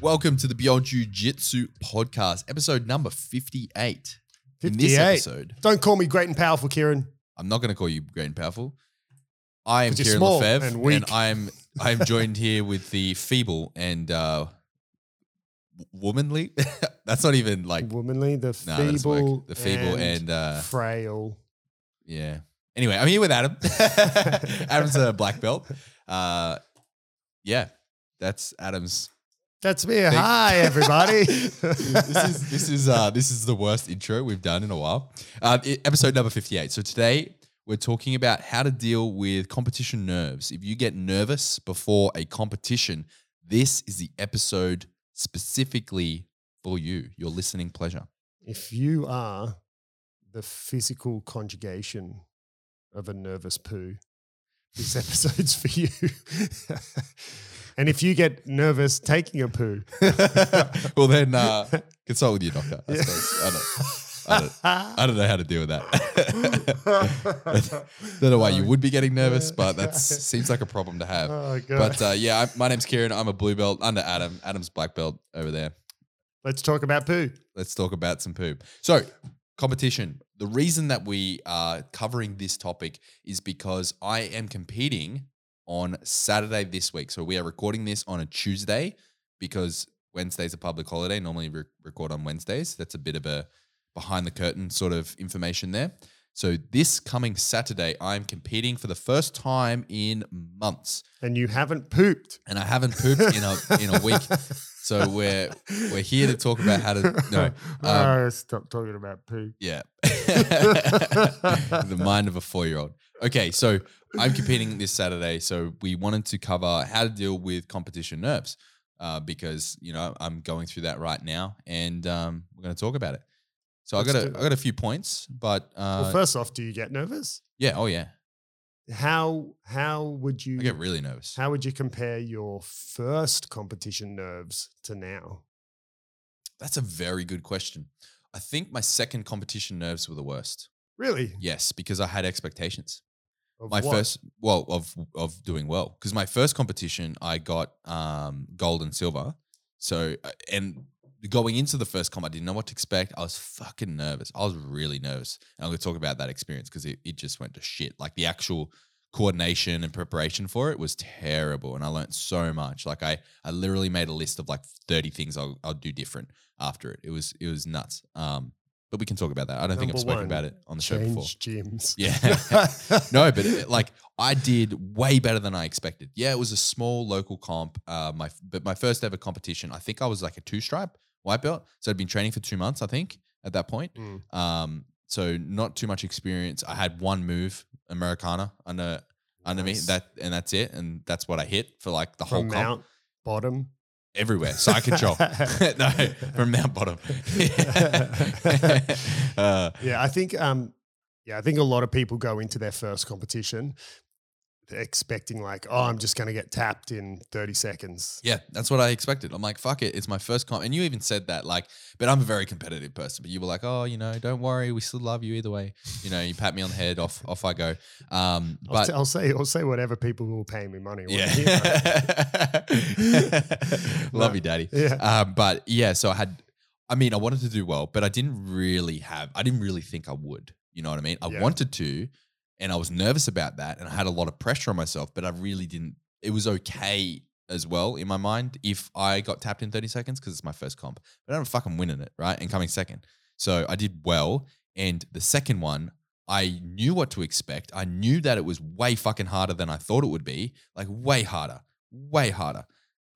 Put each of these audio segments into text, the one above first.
Welcome to the Beyond Jiu Jitsu podcast, episode number 58. In this episode, Don't call me great and powerful, Kieran. I'm not going to call you great and powerful. I am 'Cause you're Kieran small Lefebvre, and weak. I'm I'm joined here with the feeble and uh, w- womanly. that's not even like Womanly, the that doesn't feeble. The feeble and, uh, frail. yeah. Anyway, I'm here with Adam. Adam's a black belt. Uh, yeah, that's Adam's That's me. Thank- Hi, everybody. this is this is uh this is the worst intro we've done in a while. Uh, i- episode number fifty eight. So today we're talking about how to deal with competition nerves. If you get nervous before a competition, this is the episode specifically for you. Your listening pleasure. if you are the physical conjugation of a nervous poo, this episode's for you. and if you get nervous taking a poo, well then, uh, consult with your doctor. I suppose. I don't. I don't, I don't know how to deal with that. don't know why you would be getting nervous, but that seems like a problem to have. Oh, But uh, yeah, I, my name's Kieran. I'm a blue belt under Adam. Adam's black belt over there. Let's talk about poo. Let's talk about some poo. So, competition. The reason that we are covering this topic is because I am competing on Saturday this week. So, we are recording this on a Tuesday because Wednesday's a public holiday. Normally, we record on Wednesdays. That's a bit of a behind the curtain sort of information there. So, this coming Saturday, I'm competing for the first time in months. And you haven't pooped. and I haven't pooped in a in a week. So we're we're here to talk about how to no, um, oh, stop talking about poo. yeah, the mind of a four year old. Okay, so I'm competing this Saturday, so we wanted to cover how to deal with competition nerves uh, because you know I'm going through that right now, and um, we're going to talk about it. So I Let's got a I got a few points, but uh, well, first off, do you get nervous? yeah, oh yeah, How how would you I get really nervous. how would you compare your first competition nerves to now? That's a very good question. I think my second competition nerves were the worst. Really? Yes, because I had expectations. Of my what? first well of of doing well because my first competition I got um gold and silver so uh, and going into the first comp I didn't know what to expect. I was fucking nervous. I was really nervous. And I'm going to talk about that experience because it, it just went to shit. Like the actual coordination and preparation for it was terrible and I learned so much. Like I I literally made a list of like 30 things I'll, I'll do different after it. It was it was nuts. Um but we can talk about that. I don't think I've spoken one, about it on the show before. gyms. yeah. no, but it, like I did way better than I expected. Yeah, it was a small local comp. Uh, my but my first ever competition, I think I was like a two stripe white belt. So I'd been training for two months, I think, at that point. Mm. Um, so not too much experience. I had one move, Americana, under under me. That and that's it. And that's what I hit for like the whole From comp Mount Bottom. everywhere. So I could no, from Mount Bottom. uh, Yeah, I think um yeah, I think a lot of people go into their first competition expecting like, oh, I'm just gonna get tapped in 30 seconds. Yeah, that's what I expected. I'm like, fuck it, it's my first comp. And you even said that, like, but I'm a very competitive person. But you were like, oh, you know, don't worry, we still love you either way. You know, you pat me on the head, off off I go. Um, I'll, t- I'll say I'll say whatever people will pay me money. yeah, hear. love No. you, daddy. yeah. Um, but yeah, so I had, I mean, I wanted to do well, but I didn't really have, I didn't really think I would. You know what I mean? I Yeah. wanted to, and I was nervous about that, and I had a lot of pressure on myself, but I really didn't. It was okay as well in my mind if I got tapped in 30 seconds because it's my first comp, but I'm fucking winning it, right? And coming second. So I did well. And the second one, I knew what to expect. I knew that it was way fucking harder than I thought it would be, like way harder, way harder.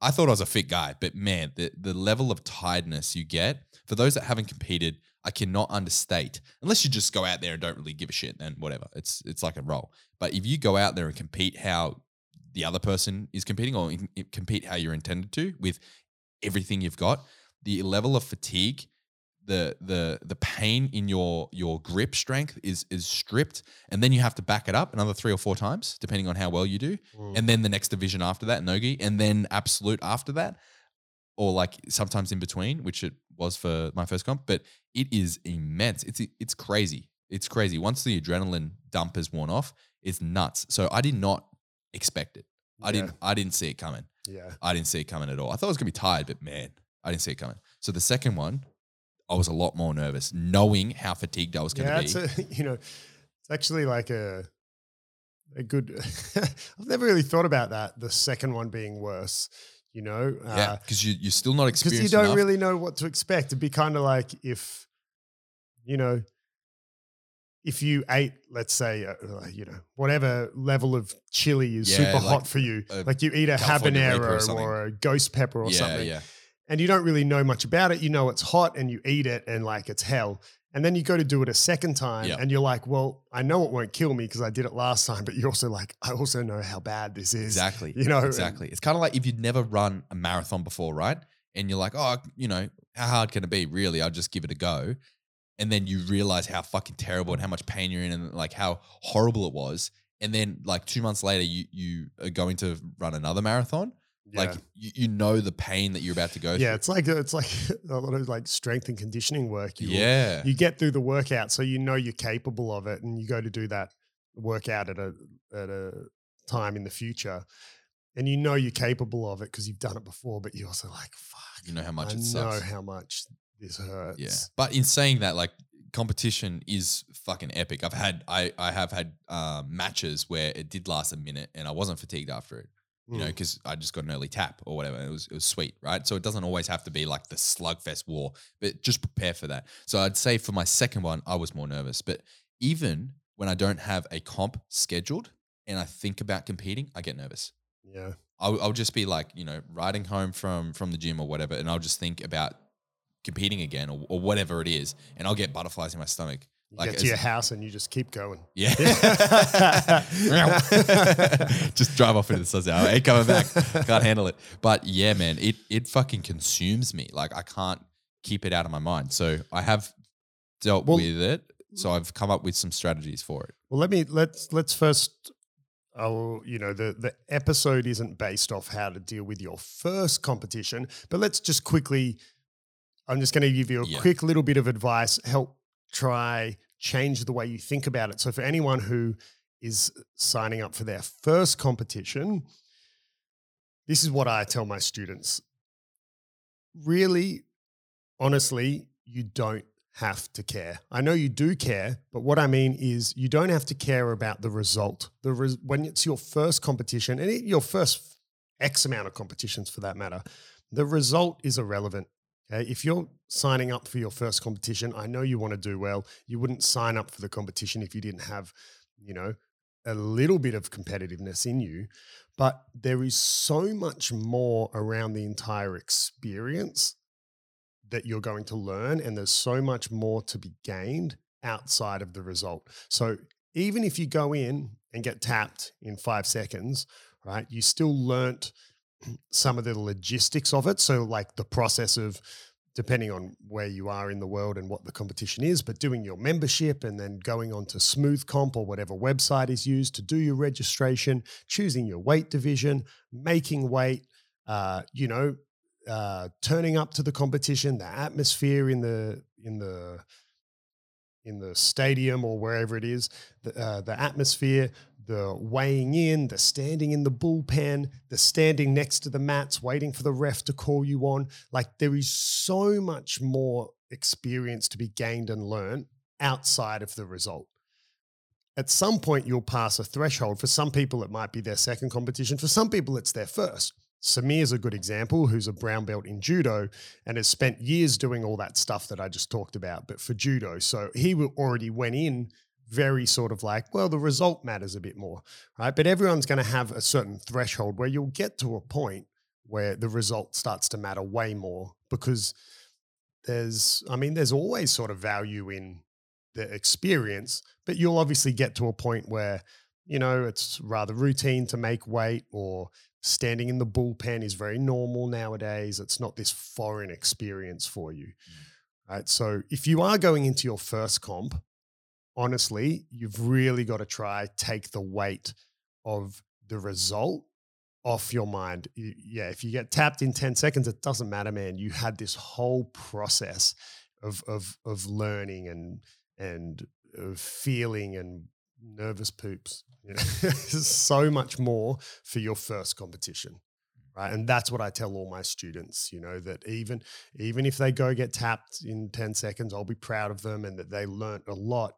I thought I was a fit guy, but man, the, the level of tiredness you get for those that haven't competed, I cannot understate. Unless you just go out there and don't really give a shit, then whatever. It's it's like a role. But if you go out there and compete how the other person is competing, or in- compete how you're intended to with everything you've got, the level of fatigue, the the the pain in your your grip strength is is stripped, and then you have to back it up another three or four times, depending on how well you do Mm. and then the next division after that, Nogi, and then Absolute after that, or like sometimes in between, which it was for my first comp. But it is immense. It's it's crazy. It's crazy. Once the adrenaline dump is worn off, it's nuts. So I did not expect it. I didn't I didn't see it coming. Yeah. I didn't see it coming at all. I thought I was gonna be tired, but man, I didn't see it coming. So the second one, I was a lot more nervous, knowing how fatigued I was gonna Yeah, be. it's a, you know, it's actually like a a good. I've never really thought about that. The second one being worse, you know. yeah, because you you're still not because you don't enough. really know what to expect. It'd be kind of like if, you know, if you ate, let's say, uh, uh, you know, whatever level of chili is Yeah, super like hot for you, a like you eat a Carolina Reaper or habanero or, a ghost pepper or yeah, something, yeah. and you don't really know much about it. You know it's hot, and you eat it, and like it's hell. And then you go to do it a second time, Yeah. and you're like, "Well, I know it won't kill me because I did it last time." But you're also like, "I also know how bad this is." Exactly. You know, exactly. It's kind of like if you'd never run a marathon before, right? And you're like, oh, you know, how hard can it be? Really, I'll just give it a go. And then you realize how fucking terrible and how much pain you're in and like how horrible it was. And then like two months later, you you are going to run another marathon. Like you, you know the pain that you're about to go yeah, through. it's like it's like a lot of like strength and conditioning work. You Yeah. you get through the workout, so you know you're capable of it, and you go to do that workout at a at a time in the future, and you know you're capable of it because you've done it before. But you're also like, fuck, You know how much I it know how much this hurts. Yeah. But in saying that, like competition is fucking epic. I've had I I have had um, matches where it did last a minute and I wasn't fatigued after it. You know, hmm. because I just got an early tap or whatever. It was it was sweet, right? So it doesn't always have to be like the slugfest war, but just prepare for that. So I'd say for my second one, I was more nervous. But even when I don't have a comp scheduled and I think about competing, I get nervous. yeah, I'll, I'll just be like, you know, riding home from from the gym or whatever, and I'll just think about competing again or, or whatever it is, and I'll get butterflies in my stomach. Like get to your house and you just keep going. Yeah. just drive off into the sunset. I ain't coming back. Can't handle it. But yeah, man, it it fucking consumes me. Like I can't keep it out of my mind. So I have dealt Well- with it. So I've come up with some strategies for it. Well, let me let's let's first. Oh, you know the the episode isn't based off how to deal with your first competition, but let's just quickly. I'm just going to give you a Yeah. quick little bit of advice. Help try change the way you think about it. So for anyone who is signing up for their first competition, this is what I tell my students. Really, honestly, you don't have to care. I know you do care, but what I mean is you don't have to care about the result. The res- when it's your first competition and it, your first X amount of competitions for that matter, the result is irrelevant. Okay? If you're signing up for your first competition, I know you want to do well. You wouldn't sign up for the competition if you didn't have, you know, a little bit of competitiveness in you. But there is so much more around the entire experience that you're going to learn, and there's so much more to be gained outside of the result. So even if you go in and get tapped in five seconds, right, you still learnt some of the logistics of it. So, like the process of depending on where you are in the world and what the competition is, but doing your membership and then going on to Smoothcomp or whatever website is used to do your registration, choosing your weight division, making weight, uh, you know, uh, turning up to the competition, the atmosphere in the in the in the stadium or wherever it is, the, uh, the atmosphere, the weighing in, the standing in the bullpen, the standing next to the mats, waiting for the ref to call you on. Like there is so much more experience to be gained and learned outside of the result. At some point, you'll pass a threshold. For some people, it might be their second competition. For some people, it's their first. Samir is a good example, who's a brown belt in judo and has spent years doing all that stuff that I just talked about, but for judo. So he already went in very sort of like, well, the result matters a bit more, right? But everyone's going to have a certain threshold where you'll get to a point where the result starts to matter way more because there's, I mean, there's always sort of value in the experience, but you'll obviously get to a point where, you know, it's rather routine to make weight or standing in the bullpen is very normal nowadays. It's not this foreign experience for you. Mm. Right. So if you are going into your first comp, honestly, you've really got to try take the weight of the result off your mind. Yeah, if you get tapped in 10 seconds, it doesn't matter, man. You had this whole process of of of learning and and of feeling and nervous poops. You know, so much more for your first competition. Right. And that's what I tell all my students, you know, that even even if they go get tapped in 10 seconds, I'll be proud of them and that they learnt a lot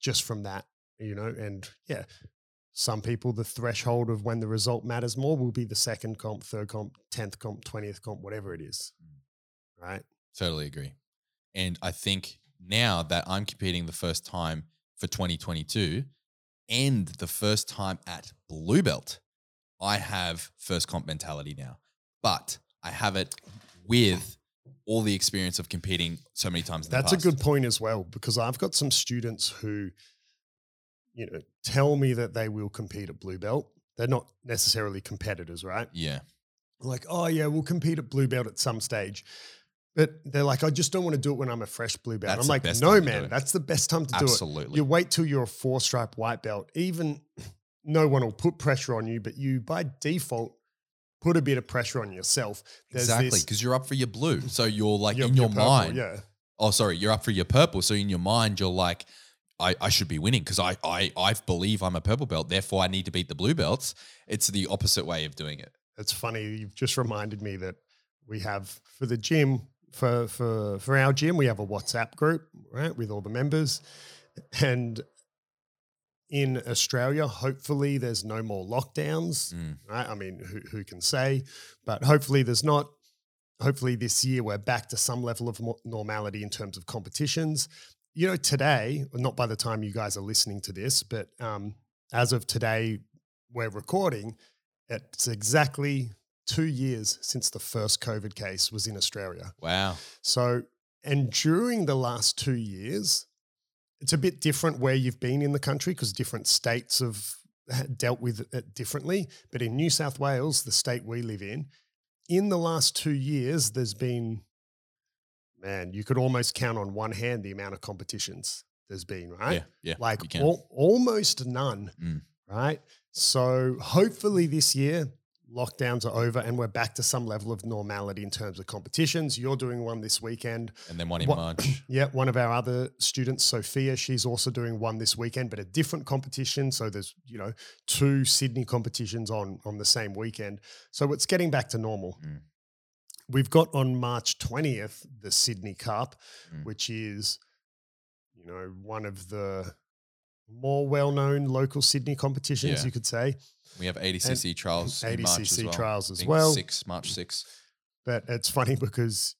just from that, you know. And yeah, some people the threshold of when the result matters more will be the second comp, third comp, 10th comp, 20th comp, whatever it is. Mm. Right. Totally agree. And I think now that I'm competing the first time for 2022 and the first time at blue belt, I have first comp mentality now. But I have it with all the experience of competing so many times in That's a good point as well, because I've got some students who, you know, tell me that they will compete at blue belt. They're not necessarily competitors, right? Yeah. Like, oh yeah, we'll compete at blue belt at some stage. But they're like, I just don't want to do it when I'm a fresh blue belt. That's I'm like, no, time to do man, that's the best time to do it. Absolutely. You wait till you're a four stripe white belt. Even no one will put pressure on you, but you by default put a bit of pressure on yourself. There's Exactly. Because you're up for your blue. So you're like your- in your, purple, mind. yeah. Oh, sorry, you're up for your purple. So in your mind, you're like, I, I should be winning because I, I I believe I'm a purple belt. Therefore, I need to beat the blue belts. It's the opposite way of doing it. It's funny. You've just reminded me that we have for the gym for for for our gym we have a WhatsApp group right with all the members, and in Australia, hopefully there's no more lockdowns. Mm. Right? I mean, who who can say? But hopefully there's not. Hopefully this year we're back to some level of normality in terms of competitions. You know, today, not by the time you guys are listening to this, but um, as of today, we're recording. It's exactly two years since the first COVID case was in Australia. Wow. So, and during the last two years, it's a bit different where you've been in the country because different states have dealt with it differently. But in New South Wales, the state we live in, in the last two years, there's been, man, you could almost count on one hand the amount of competitions there's been, right? Yeah. Yeah. like al- almost none, Mm. right? So hopefully this year lockdowns are over and we're back to some level of normality in terms of competitions. You're doing one this weekend. and then one in what- March. Yeah, one of our other students, Sophia, she's also doing one this weekend, but a different competition. So there's you know two Sydney competitions on on the same weekend. So it's getting back to normal. Mm. We've got on March 20th the Sydney Cup, Mm. which is you know one of the more well-known local Sydney competitions, Yeah. you could say. We have ADCC trials. in March as ADCC well. trials I as think well. Six March six. But it's funny because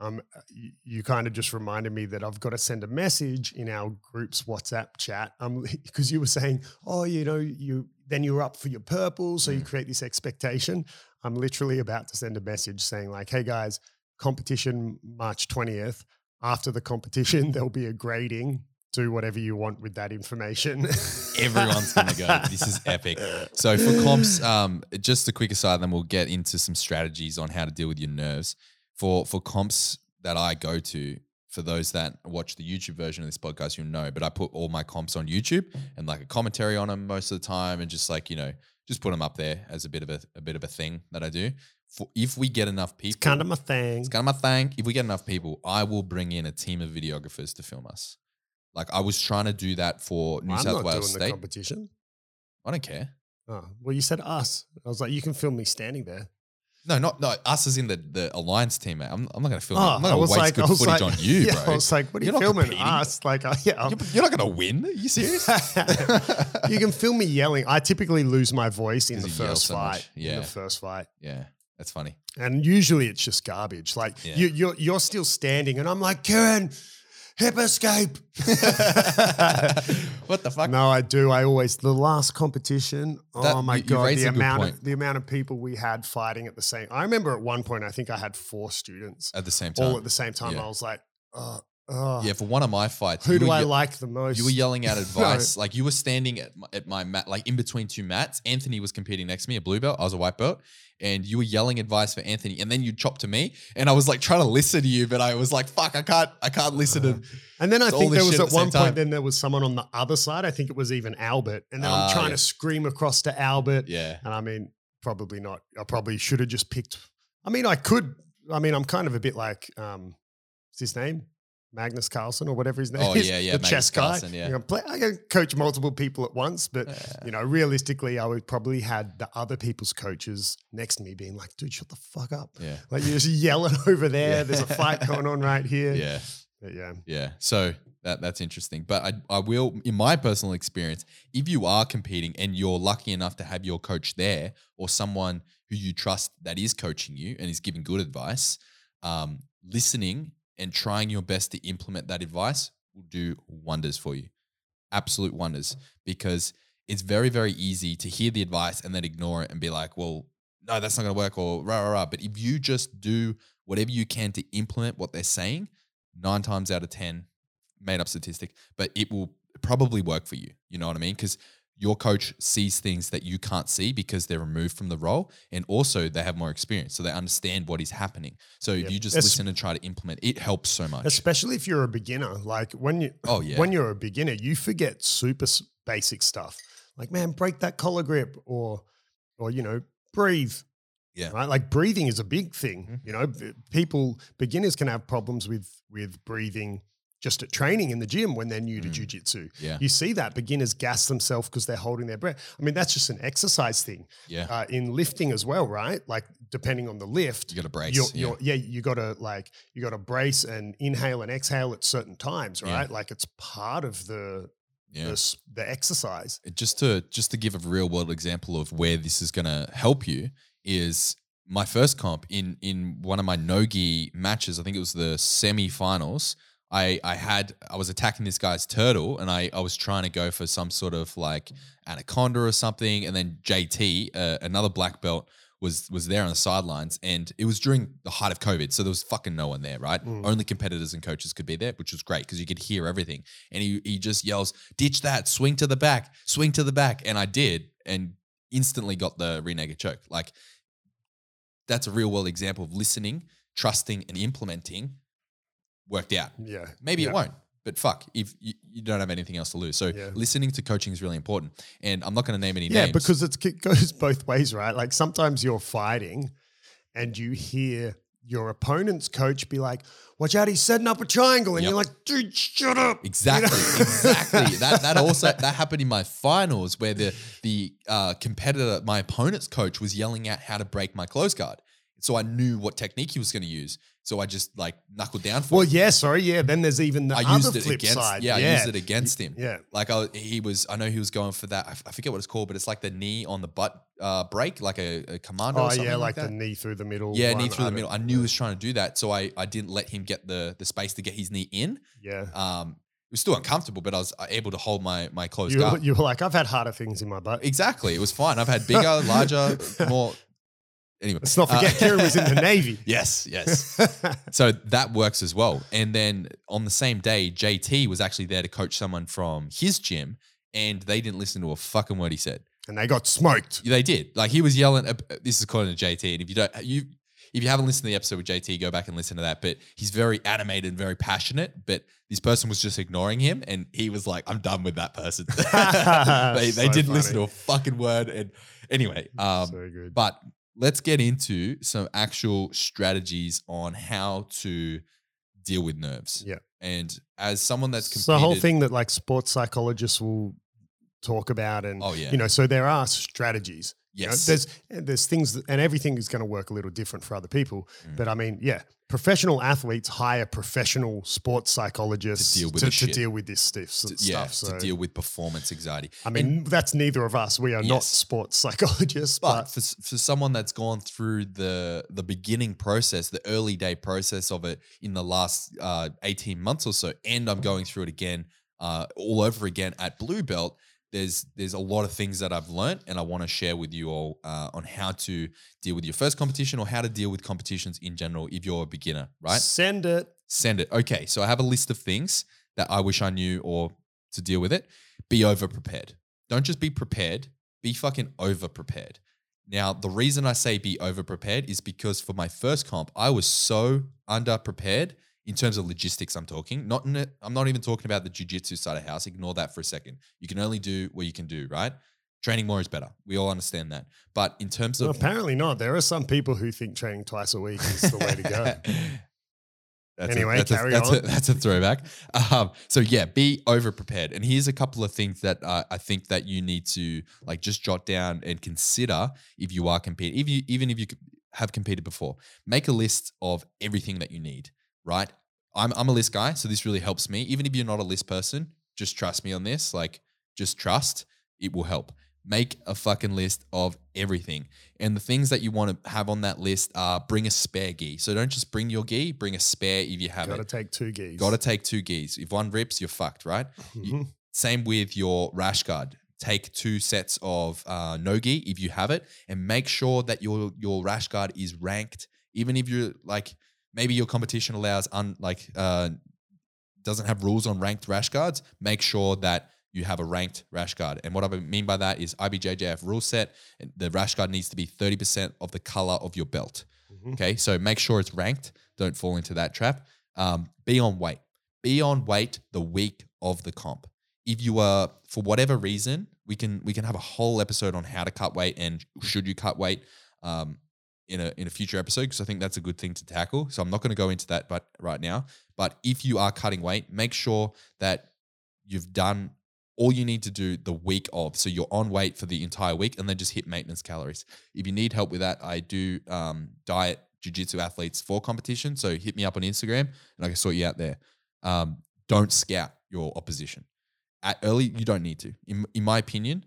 um, you, you kind of just reminded me that I've got to send a message in our group's WhatsApp chat. Um, because you were saying, oh, you know, you then you're up for your purple, so you Mm. create this expectation. I'm literally about to send a message saying like, hey guys, competition March 20th. After the competition, there'll be a grading. Do whatever you want with that information. Everyone's gonna go. This is epic. So for comps, um, just a quick aside, then we'll get into some strategies on how to deal with your nerves. For for comps that I go to, for those that watch the YouTube version of this podcast, you'll know. But I put all my comps on YouTube and like a commentary on them most of the time, and just like you know, just put them up there as a bit of a, a bit of a thing that I do. For if we get enough people, it's kind of my thing. it's kind of my thing. If we get enough people, I will bring in a team of videographers to film us. Like I was trying to do that for New I'm South not Wales doing the State. competition. I don't care. Oh, well, you said us. I was like, you can film me standing there. No, not no. Us as in the, the alliance team, mate. I'm, I'm not going to film. Oh. I'm not I going was to waste like, good I was footage like, on you, yeah, bro. I was like, what are You're you not filming? competing. Us? Like, uh, yeah, I'll- You're, you're not going to win. Are you serious? you can film me yelling. I typically lose my voice in the 'Cause you yell first so fight. much. In Yeah. the first fight. yeah, that's funny. And usually it's just garbage. Like Yeah. you, you're you're still standing, and I'm like, Kieran, hip escape. what the fuck? no, I do. I always the last competition. Oh that- oh my you- god, the amount of the amount of people we had fighting at the same. I remember at one point, I think I had four students At the same time, all at the same time. Yeah. I was like, oh, oh. yeah. For one of my fights, who do I ye- like the most? You were yelling out advice. Like you were standing at my, at my mat, like in between two mats. Anthony was competing next to me, a blue belt. I was a white belt, and you were yelling advice for Anthony. And then you chopped to me, and I was like trying to listen to you, but I was like, "Fuck, I can't, I can't listen to." And then I think there was at at one point, time. then there was someone on the other side. I think it was even Albert. And then Ah, I'm trying yeah. to scream across to Albert. Yeah, And I mean, probably not. I probably should have just picked. I mean, I could. I mean, I'm kind of a bit like, um, what's his name? Magnus Carlsen or whatever his name Oh, is. yeah, yeah, the Magnus chess guy. Carlsen, yeah. You know, play, I can coach multiple people at once, but Yeah. you know, realistically, I would probably had the other people's coaches next to me being like, "Dude, shut the fuck up!" yeah. Like you're just yelling over there. Yeah. There's a fight going on right here. Yeah. But yeah. Yeah. So that that's interesting. But I I will in my personal experience, if you are competing and you're lucky enough to have your coach there or someone who you trust that is coaching you and is giving good advice, um, listening and trying your best to implement that advice will do wonders for you. Absolute wonders. Because it's very, very easy to hear the advice and then ignore it and be like, well, no, that's not gonna work, or rah rah rah. But if you just do whatever you can to implement what they're saying, nine times out of 10, made up statistic, but it will probably work for you. You know what I mean? Because your coach sees things that you can't see because they're removed from the role. And also they have more experience. So they understand what is happening. So Yep. if you just Es- listen and try to implement, it helps so much. Especially if you're a beginner. Like when you Oh, yeah. when you're a beginner, you forget super basic stuff. Like, man, break that collar grip or or you know, breathe. Yeah. Right? Like breathing is a big thing. Mhm. You know, people beginners can have problems with with breathing just at training in the gym when they're new to Mm. jujitsu. yeah. You see that beginners gas themselves because they're holding their breath. I mean, that's just an exercise thing. Yeah. Uh, in lifting as well, right? Like depending on the lift, You got to brace. you're, yeah. you're, yeah, you got to like you got to brace and inhale and exhale at certain times, Yeah. right? Like it's part of the yeah. the, the exercise. Just to just to give a real world example of where this is going to help you is my first comp in in one of my nogi matches. I think it was the semi-finals. I I had I was attacking this guy's turtle, and I I was trying to go for some sort of like anaconda or something, and then JT, uh, another black belt. Was, was there on the sidelines and it was during the height of COVID. So there was fucking no one there, right? Mm. Only competitors and coaches could be there, which was great because you could hear everything and he, he just yells, ditch that, swing to the back, swing to the back. And I did and instantly got the renegade choke. Like that's a real world example of listening, trusting, and implementing worked out. Yeah, Maybe yeah. it won't, but fuck, if you, you don't have anything else to lose. So Yeah. listening to coaching is really important. And I'm not going to name any Yeah, names. because it's, it goes both ways, right? Like sometimes you're fighting and you hear your opponent's coach be like, "Watch out, he's setting up a triangle," and Yep. you're like, "Dude, shut up!" You Exactly, know? exactly. That that also that happened in my finals where the the uh, competitor, my opponent's coach, was yelling out how to break my close guard. So I knew what technique he was going to use. So I just like knuckled down for Well, him. yeah, sorry, yeah. Then there's even the I other used it flip against. side. Yeah, I used it against him. Yeah, Like I, he was, I know he was going for that. I, forget what it's called, but it's like the knee on the butt uh, break, like a, a commando. oh or something yeah, like, like, the knee through the middle. yeah, one, knee through the middle. I knew he was trying to do that, so I, I didn't let him get the the space to get his knee in. Yeah, Um, it was still uncomfortable, but I was uh, able to hold my my close you, guard. you were like, I've had harder things in my butt. Exactly. It was fine. I've had bigger, larger, more. Anyway, Let's not forget, uh, Kieran was in the Navy. Yes, yes. So that works as well. And then on the same day, JT was actually there to coach someone from his gym, and they didn't listen to a fucking word he said. and they got smoked. They did. Like he was yelling. uh, This is according to JT. And if you don't, you if you haven't listened to the episode with JT, go back and listen to that. But he's very animated and very passionate. But this person was just ignoring him, and he was like, "I'm done with that person." they they So didn't listen to a fucking word. And anyway, um, so good. but let's get into some actual strategies on how to deal with nerves. Yeah. And as someone that's It's competed, the whole thing that like sports psychologists will talk about, and Oh yeah. you know, so there are strategies. You know, yes. there's there's things, that, and everything is going to work a little different for other people. Mm. But I mean, yeah, professional athletes hire professional sports psychologists To deal with to, this to deal with this stuff. to, stuff yeah, so to deal with performance anxiety. I mean, that's neither of us. We are not sports psychologists, But but for, for someone that's gone through the the beginning process, the early day process of it in the last uh, 18 months or so, and I'm going through it again uh, all over again at Blue Belt, there's there's a lot of things that I've learned and I want to share with you all uh, on how to deal with your first competition or how to deal with competitions in general if you're a beginner, right? send it. Send it. Okay, so I have a list of things that I wish I knew or to deal with it. Be over prepared. Don't just be prepared, be fucking over prepared. Now, the reason I say be over prepared is because for my first comp, I was so under prepared in terms of logistics. I'm talking not. In it, I'm not even talking about the jujitsu side of house. Ignore that for a second. You can only do what you can do, right? Training more is better. We all understand that. But in terms Well, of apparently not. There are some people who think training twice a week is the way to go. That's Anyway, a, that's carry a, that's on. A, that's a throwback. Um, so yeah, be over prepared. And here's a couple of things that uh, I think that you need to like just jot down and consider if you are competing. If you even if you have competed before, make a list of everything that you need. Right? I'm I'm a list guy, so this really helps me. Even if you're not a list person, just trust me on this. Like, just trust. It will help. Make a fucking list of everything. And the things that you want to have on that list are bring a spare gi. So don't just bring your gi, bring a spare if you have it. Got to it. take two geese. Got to take two gis. If one rips, you're fucked, right? you- Mhm. Same with your rash guard. Take two sets of uh, no gi if you have it, and make sure that your your rash guard is ranked. Even if you're like maybe your competition allows un like uh, doesn't have rules on ranked rash guards, make sure that you have a ranked rash guard. And what I mean by that is IBJJF rule set. The rash guard needs to be thirty percent of the color of your belt. Mhm. Okay, so make sure it's ranked. Don't fall into that trap. Um, be on weight. Be on weight the week of the comp. If you are, for whatever reason, we can we can have a whole episode on how to cut weight and should you cut weight um, in a in a future episode because I think that's a good thing to tackle. So I'm not going to go into that, but right now. But if you are cutting weight, make sure that you've done all you need to do the week of. So you're on weight for the entire week and then just hit maintenance calories. If you need help with that, I do um, diet jiu-jitsu athletes for competition. So hit me up on Instagram and I can sort you out there. Um, don't scout your opposition. At early, you don't need to. In, in my opinion,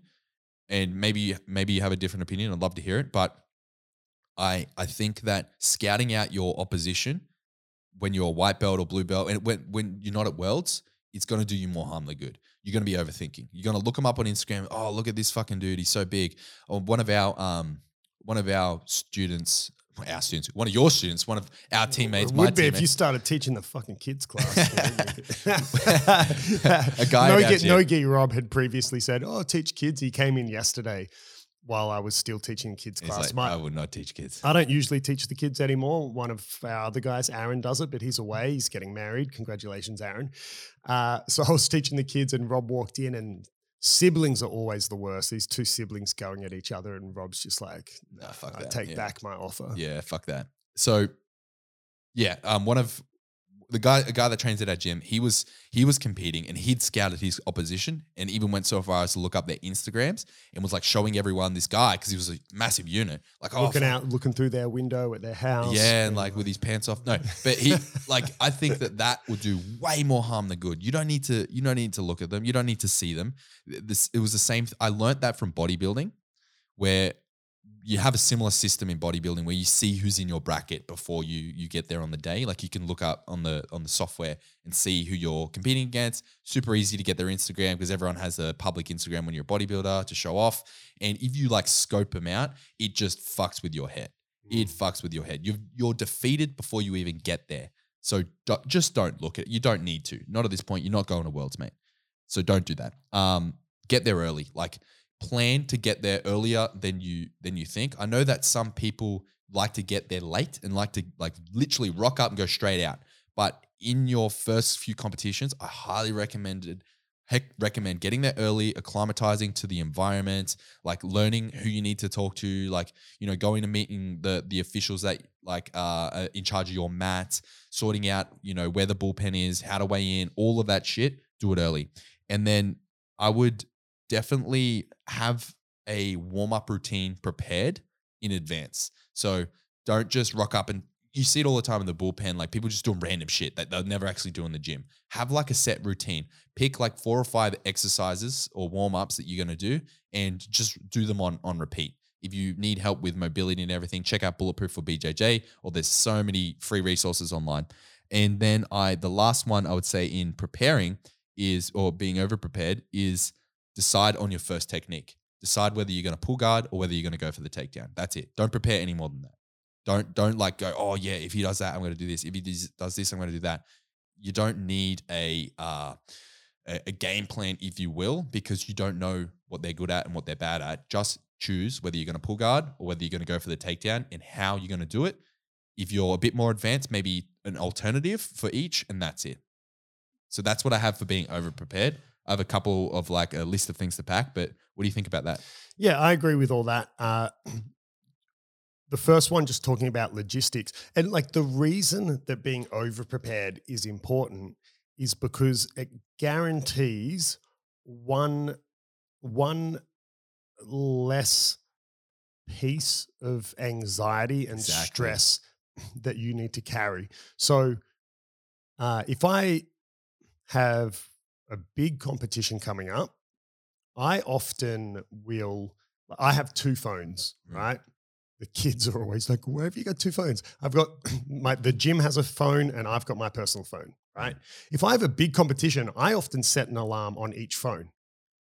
and maybe maybe you have a different opinion. I'd love to hear it, but I I think that scouting out your opposition when you're a white belt or blue belt, and when when you're not at worlds, it's going to do you more harm than good. You're going to be overthinking. You're going to look him up on Instagram. Oh, look at this fucking dude. He's so big. Or one of our um one of our students, our students, one of your students, one of our teammates, It my would be if you started teaching the fucking kids class. A guy no, Gi- no Rob had previously said, "Oh, teach kids." He came in yesterday while I was still teaching kids He's class. like, My- I would not teach kids. I don't usually teach the kids anymore. One of our other guys, Aaron, does it, but he's away. He's getting married. Congratulations, Aaron. Uh, so I was teaching the kids, and Rob walked in, and siblings are always the worst. These two siblings going at each other, and Rob's just like, Nah, fuck I that, take yeah. back my offer. Yeah, fuck that. So, yeah, um, one of the guy, a guy that trains at our gym, he was he was competing and he'd scouted his opposition and even went so far as to look up their Instagrams and was like showing everyone this guy because he was a massive unit, like oh, looking out, looking through their window at their house. Yeah, and like with his pants off. No, but he like I think that that would do way more harm than good. You don't need to. You don't need to look at them. You don't need to see them. This it was the same. I learned that from bodybuilding, where you have a similar system in bodybuilding where you see who's in your bracket before you you get there on the day. Like you can look up on the on the software and see who you're competing against. Super easy to get their Instagram because everyone has a public Instagram when you're a bodybuilder to show off. And if you like scope them out, it just fucks with your head it fucks with your head. You've, you're defeated before you even get there. So do, just don't look at it. You don't need to. Not at this point. You're not going to Worlds, mate. So don't do that. Um, get there early. Like plan to get there earlier than you than you think. I know that some people like to get there late and like to like literally rock up and go straight out. But in your first few competitions, I highly recommended heck recommend getting there early, acclimatizing to the environment, like learning who you need to talk to, like you know going to meeting the the officials that like uh, are in charge of your mat, sorting out you know where the bullpen is, how to weigh in, all of that shit. Do it early, and then I would definitely have a warm up routine prepared in advance. So don't just rock up and you see it all the time in the bullpen, like people just doing random shit that they'll never actually do in the gym. Have like a set routine. Pick like four or five exercises or warm ups that you're going to do and just do them on, on repeat. If you need help with mobility and everything, check out Bulletproof for BJJ, or there's so many free resources online. And then I, the last one I would say in preparing is, or being over prepared, is decide on your first technique. Decide whether you're going to pull guard or whether you're going to go for the takedown. That's it. Don't prepare any more than that. Don't don't like go. Oh yeah, if he does that, I'm going to do this. If he does, this, I'm going to do that. You don't need a, uh, a game plan, if you will, because you don't know what they're good at and what they're bad at. Just choose whether you're going to pull guard or whether you're going to go for the takedown and how you're going to do it. If you're a bit more advanced, maybe an alternative for each, and that's it. So that's what I have for being over prepared. I have a couple of like a list of things to pack, but what do you think about that? Yeah, I agree with all that. Uh, the first one just talking about logistics and like the reason that being over prepared is important is because it guarantees one one less piece of anxiety and Exactly. stress that you need to carry. So uh, if I have a big competition coming up, I often will. I have two phones, Mm. right? The kids are always like, "Where have you got two phones?" I've got my the gym has a phone, and I've got my personal phone, right? If I have a big competition, I often set an alarm on each phone.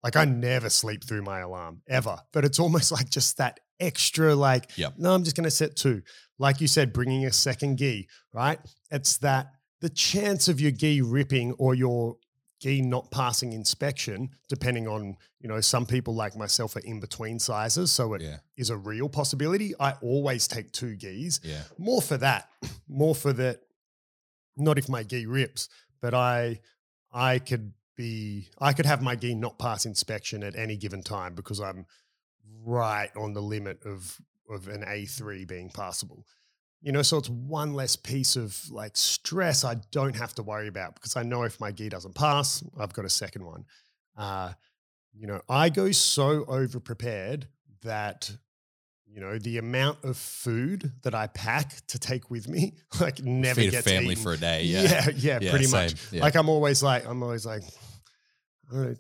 Like I never sleep through my alarm ever, but it's almost like just that extra, like, Yep. no, I'm just going to set two. Like you said, bringing a second gi, right? It's that the chance of your gi ripping or your gi not passing inspection, depending on, you know, some people like myself are in between sizes. So it is Yeah. a real possibility. I always take two gis Yeah. more for that, more for that. Not if my gi rips, but I, I could be, I could have my gi not pass inspection at any given time because I'm right on the limit of of an A three being passable. You know, so it's one less piece of like stress I don't have to worry about because I know if my gi doesn't pass, I've got a second one. Uh, you know, I go so over prepared that you know the amount of food that I pack to take with me like never Feed a gets family eaten. for a day. yeah, Yeah. yeah, Yeah, pretty same. much. Yeah. Like I'm always like I'm always like I don't know,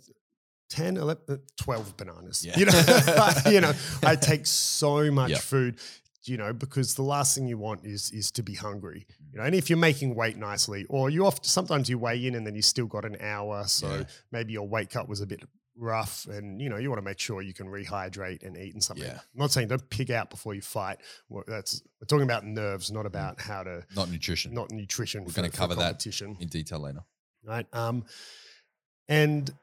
10, 11, uh, 12 bananas. Yeah. You know, you know, I take so much Yep. food, you know, because the last thing you want is is to be hungry. Mm. You know, and if you're making weight nicely, or you often sometimes you weigh in and then you still got an hour, so Yeah. maybe your weight cut was a bit rough, and you know you want to make sure you can rehydrate and eat and something. Yeah. I'm not saying don't pig out before you fight. Well, That's we're talking about nerves, not about how to Not nutrition. not nutrition. We're gonna cover that in detail later. right um and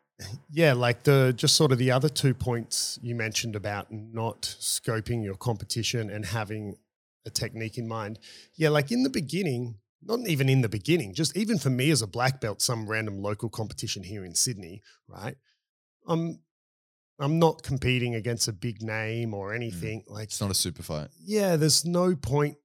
yeah like the just sort of the other two points you mentioned about not scoping your competition and having a technique in mind yeah like in the beginning not even in the beginning just even for me as a black belt some random local competition here in sydney right i'm i'm not competing against a big name or mm. anything like It's not a super fight. yeah, there's no point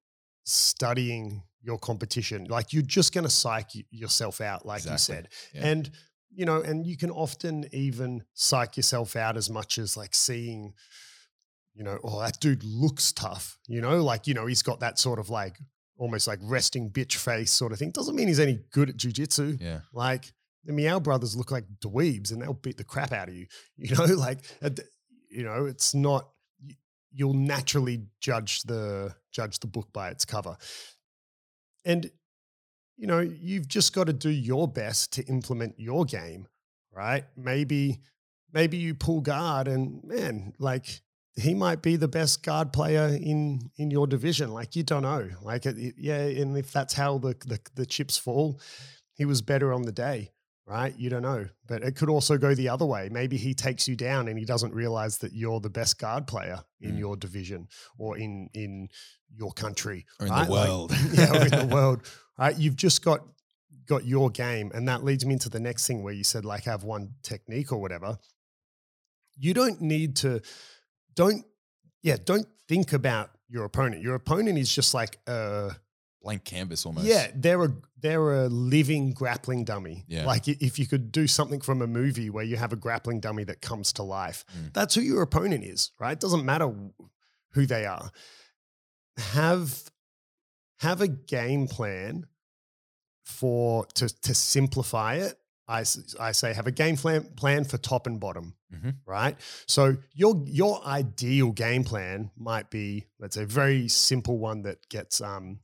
studying your competition. Like you're just going to psych yourself out, like you said. Yeah. And, you know, and you can often even psych yourself out as much as like seeing, you know, oh, that dude looks tough, you know, like, you know, he's got that sort of like almost like resting bitch face sort of thing. Doesn't mean he's any good at jujitsu. Yeah. Like the Miyao brothers look like dweebs and they'll beat the crap out of you. You know, like, you know, it's not, you'll naturally judge the, judge the book by its cover. And, you know, you've just got to do your best to implement your game, right? Maybe, maybe you pull guard and man, like he might be the best guard player in in your division. Like you don't know. Like it, yeah, and if that's how the, the the chips fall, he was better on the day, right? You don't know. But it could also go the other way. Maybe he takes you down and he doesn't realize that you're the best guard player in Mm. your division or in in your country Or in right? the Like- world. yeah, or in the world. Right? You've just got got your game, and that leads me into the next thing where you said like have one technique or whatever. You don't need to. Don't yeah. Don't think about your opponent. Your opponent is just like a Blank canvas almost. yeah. They're a they're a living grappling dummy. Yeah. Like if you could do something from a movie where you have a grappling dummy that comes to life, Mm. that's who your opponent is. Right? It doesn't matter who they are. Have have a game plan for to to simplify it. I, I say have a game plan plan for top and bottom, Mhm. right? So your your ideal game plan might be let's say a very simple one that gets um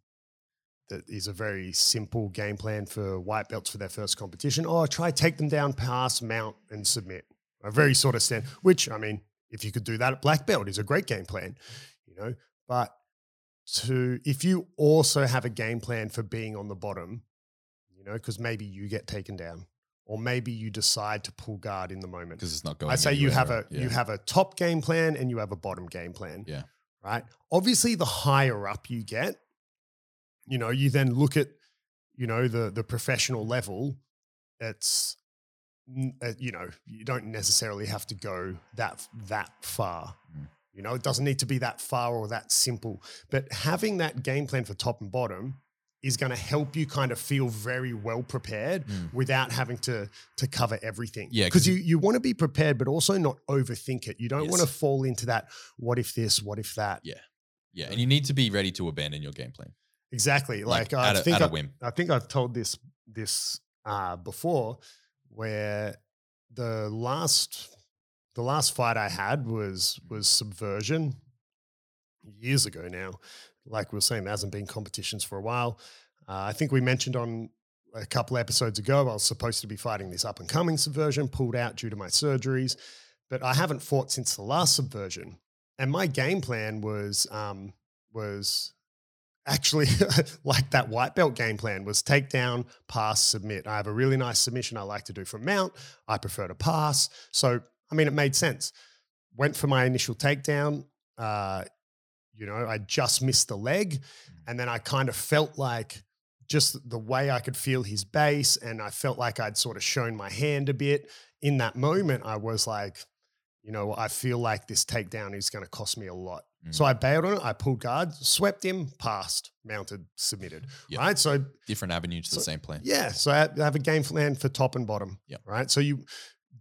that is a very simple game plan for white belts for their first competition. Oh, try take them down, pass, mount, and submit. A very sort of stand. Which I mean, if you could do that at black belt, is a great game plan, you know. But to if you also have a game plan for being on the bottom, you know, because maybe you get taken down, or maybe you decide to pull guard in the moment. Because it's not going. I say you have a right? you have a top game plan and you have a bottom game plan. Yeah. Right. Obviously, the higher up you get, you know, you then look at, you know, the the professional level. It's, uh, you know, you don't necessarily have to go that that far. Mm. You know, it doesn't need to be that far or that simple. But having that game plan for top and bottom is going to help you kind of feel very well prepared Mm. without having to to cover everything. Yeah, because 'cause you you want to be prepared, but also not overthink it. You don't want to fall into that. What if this? What if that? Yeah. Yeah, and you need to be ready to abandon your game plan, Exactly. Like, I at, a, think I, a whim. I think I've told this this uh, before, where the last the last fight I had was was subversion years ago now. Like we were saying, there hasn't been competitions for a while. Uh, I think we mentioned on a couple episodes ago, I was supposed to be fighting this up and coming subversion, pulled out due to my surgeries, but I haven't fought since the last subversion. And my game plan was um, was actually like that white belt game plan was take down, pass, submit. I have a really nice submission I like to do from mount. I prefer to pass. So, I mean, it made sense. Went for my initial takedown. Uh, you know, I just missed the leg. And then I kind of felt like just the way I could feel his base. And I felt like I'd sort of shown my hand a bit. In that moment, I was like, you know, I feel like this takedown is going to cost me a lot. Mm. So I bailed on it. I pulled guard, swept him, passed, mounted, submitted. Yep. Right. So Different avenues to the same plan. yeah. So I have- a game plan for top and bottom. Yep. Right. So you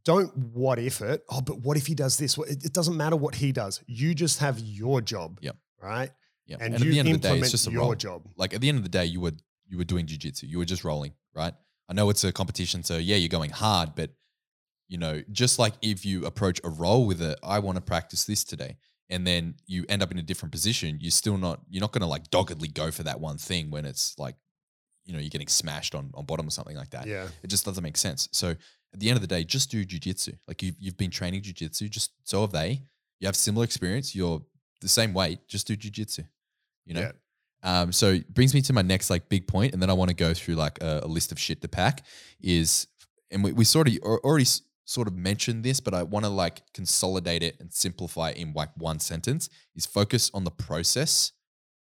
don't what if it. Oh, but what if he does this? It, it doesn't matter what he does. You just have your job. Yep. Right. Yeah, And, and, you at the end of the day, it's just a your role. job. Like at the end of the day, you were you were doing jujitsu. You were just rolling, right? I know it's a competition, so yeah, you're going hard, but you know, just like if you approach a roll with a, I want to practice this today, and then you end up in a different position, you're still not, you're not going to like doggedly go for that one thing when it's like, you know, you're getting smashed on on bottom or something like that. Yeah. It just doesn't make sense. So at the end of the day, just do jujitsu. Like you've, you've been training jujitsu, just so have they. You have similar experience. You're the same weight. Just do jujitsu. You know. Yeah. Um, so it brings me to my next like big point, and then I want to go through like a, a list of shit to pack. Is and we, we sort of al- already sort of mentioned this, but I want to like consolidate it and simplify it in like one sentence. Is focus on the process,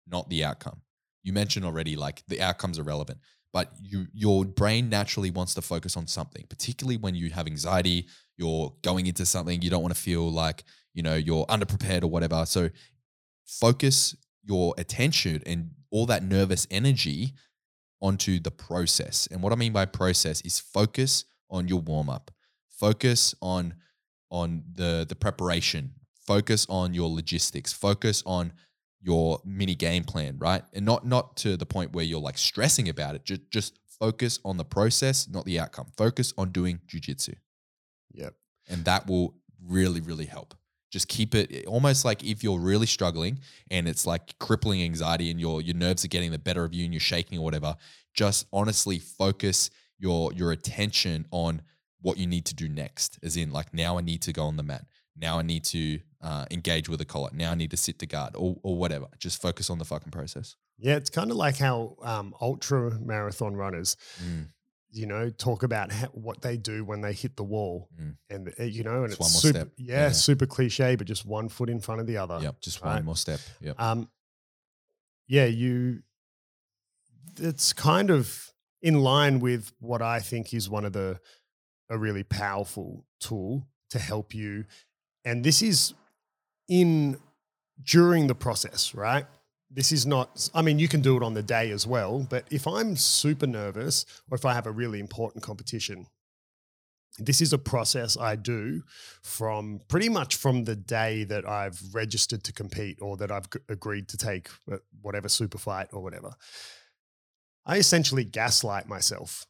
not the outcome. You mentioned already like the outcomes are relevant, but you your brain naturally wants to focus on something, particularly when you have anxiety. You're going into something you don't want to feel like you know you're underprepared or whatever. So focus your attention and all that nervous energy onto the process. And what I mean by process is focus on your warm up, focus on on the the preparation, focus on your logistics, focus on your mini game plan, right? And not not to the point where you're like stressing about it. Just just focus on the process, not the outcome. Focus on doing jujitsu Yep. and that will really really help just keep it almost like if you're really struggling and it's like crippling anxiety and your your nerves are getting the better of you and you're shaking or whatever just honestly focus your your attention on what you need to do next as in like now i need to go on the mat now i need to uh, engage with a collar now i need to sit to guard or, or whatever just focus on the fucking process Yeah. It's kind of like how um, ultra marathon runners, Mm, you know, talk about how, what they do when they hit the wall, Mm. and uh, you know, and It's it's, one more super, step. yeah, Yeah. super cliche, but just one foot in front of the other. yep just right. one more step yep Um, yeah, you. It's kind of in line with what I think is one of the a really powerful tool to help you, and this is in during the process, right? This is not. I mean, you can do it on the day as well, but if I'm super nervous or if I have a really important competition, this is a process I do from pretty much from the day that I've registered to compete or that I've agreed to take uh, whatever super fight or whatever. I essentially gaslight myself.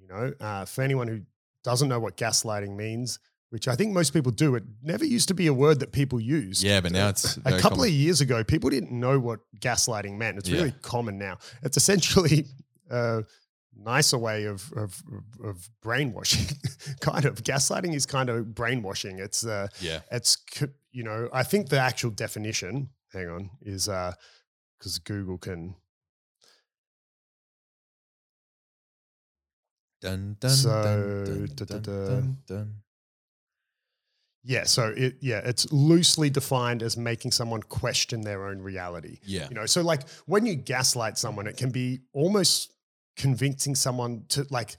You know, uh, for anyone who doesn't know what gaslighting means, which I think most people do, it never used to be a word that people use. yeah but now it's A couple common. of years ago, people didn't know what gaslighting meant. It's Yeah. really common now. It's essentially a nicer way of of, of- brainwashing. kind of gaslighting is kind of brainwashing. It's uh, yeah it's you know I think the actual definition. Hang on, is uh because Google can. dun dun So, dun dun da, dun, dun, dun. Yeah, so it yeah, it's loosely defined as making someone question their own reality. yeah You know, so like when you gaslight someone, it can be almost convincing someone to like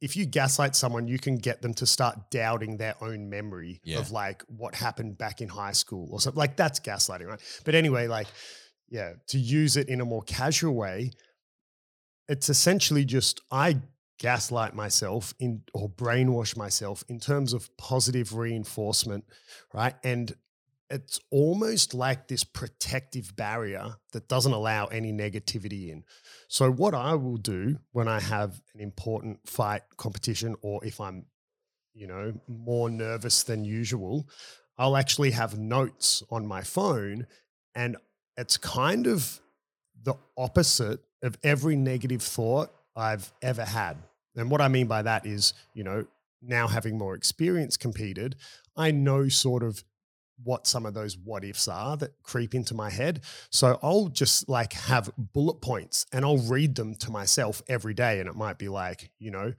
if you gaslight someone, you can get them to start doubting their own memory Yeah. of like what happened back in high school or something. Like that's gaslighting, right? But anyway, like, yeah, to use it in a more casual way, it's essentially just I gaslight myself in or brainwash myself in terms of positive reinforcement, right? And it's almost like this protective barrier that doesn't allow any negativity in. So, what I will do when I have an important fight competition, or if I'm, you know, more nervous than usual, I'll actually have notes on my phone. And it's kind of the opposite of every negative thought I've ever had. And what I mean by that is, you know, now having more experience competed, I know sort of what some of those what ifs are that creep into my head. So I'll just like have bullet points and I'll read them to myself every day. And it might be like, you know,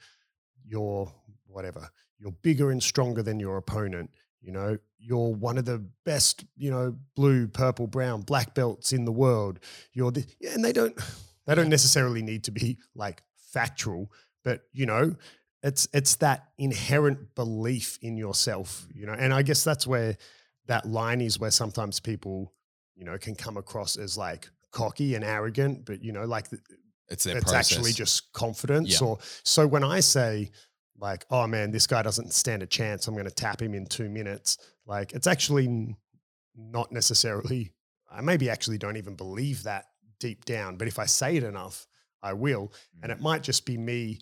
you're whatever, you're bigger and stronger than your opponent. You know, you're one of the best, you know, blue, purple, brown, black belts in the world. You're the, and they don't, they don't necessarily need to be like factual, but you know, it's it's that inherent belief in yourself, you know, and I guess that's where that line is where sometimes people, you know, can come across as like cocky and arrogant, but you know, like the, It's it's process. actually just confidence. Yeah. Or so when I say like, oh man, this guy doesn't stand a chance, I'm going to tap him in two minutes. Like it's actually not necessarily. I maybe actually don't even believe that deep down, but if I say it enough, I will. And Mm. it might just be me,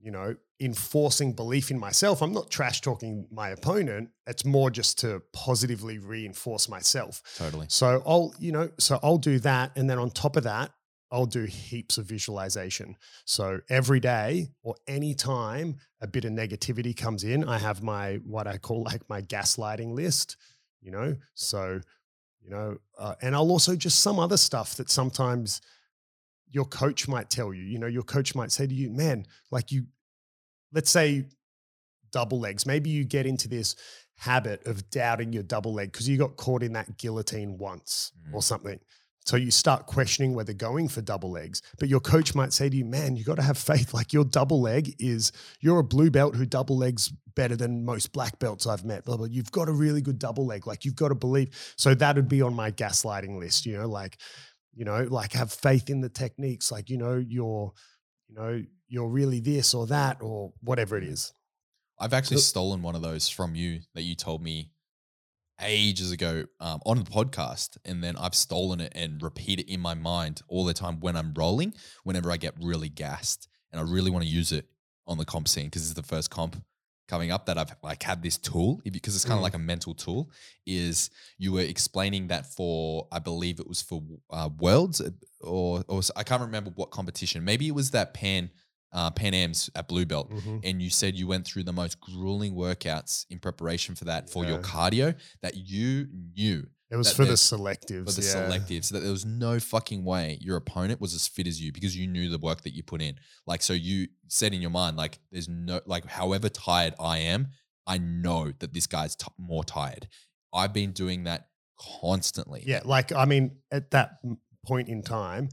you know, enforcing belief in myself. I'm not trash talking my opponent. It's more just to positively reinforce myself. totally. So I'll, you know, so I'll do that. And then on top of that, I'll do heaps of visualization. So every day or any time a bit of negativity comes in, I have my, what I call like my gaslighting list, you know? So, you know, uh, and I'll also just some other stuff that sometimes your coach might tell you, you know, your coach might say to you, man, like you, let's say double legs, maybe you get into this habit of doubting your double leg because you got caught in that guillotine once mm-hmm. or something. So you start questioning whether going for double legs. But your coach might say to you, man, you got to have faith. Like your double leg is, you're a blue belt who double legs better than most black belts I've met. Blah, blah. You've got a really good double leg. Like you've got to believe. So that would be on my gaslighting list, you know, like, you know, like have faith in the techniques. Like, you know, you're, you know, you're really this or that or whatever it is. I've actually Look- stolen one of those from you that you told me ages ago um, on the podcast, and then I've stolen it and repeat it in my mind all the time when I'm rolling. Whenever I get really gassed, and I really want to use it on the comp scene because it's the first comp coming up that I've like had this tool because it's kind of Mm. like a mental tool. Is you were explaining that for I believe it was for uh, Worlds uh, or or I can't remember what competition. Maybe it was that Pan uh, Pan Am's at Blue Belt Mhm. and you said you went through the most grueling workouts in preparation for that for your cardio that you knew It was for the selectives. for the yeah. selectives that there was no fucking way your opponent was as fit as you because you knew the work that you put in. Like so you said in your mind like there's no like however tired I am, I know that this guy's t- more tired. I've been doing that constantly. Yeah, like I mean, at that point in time,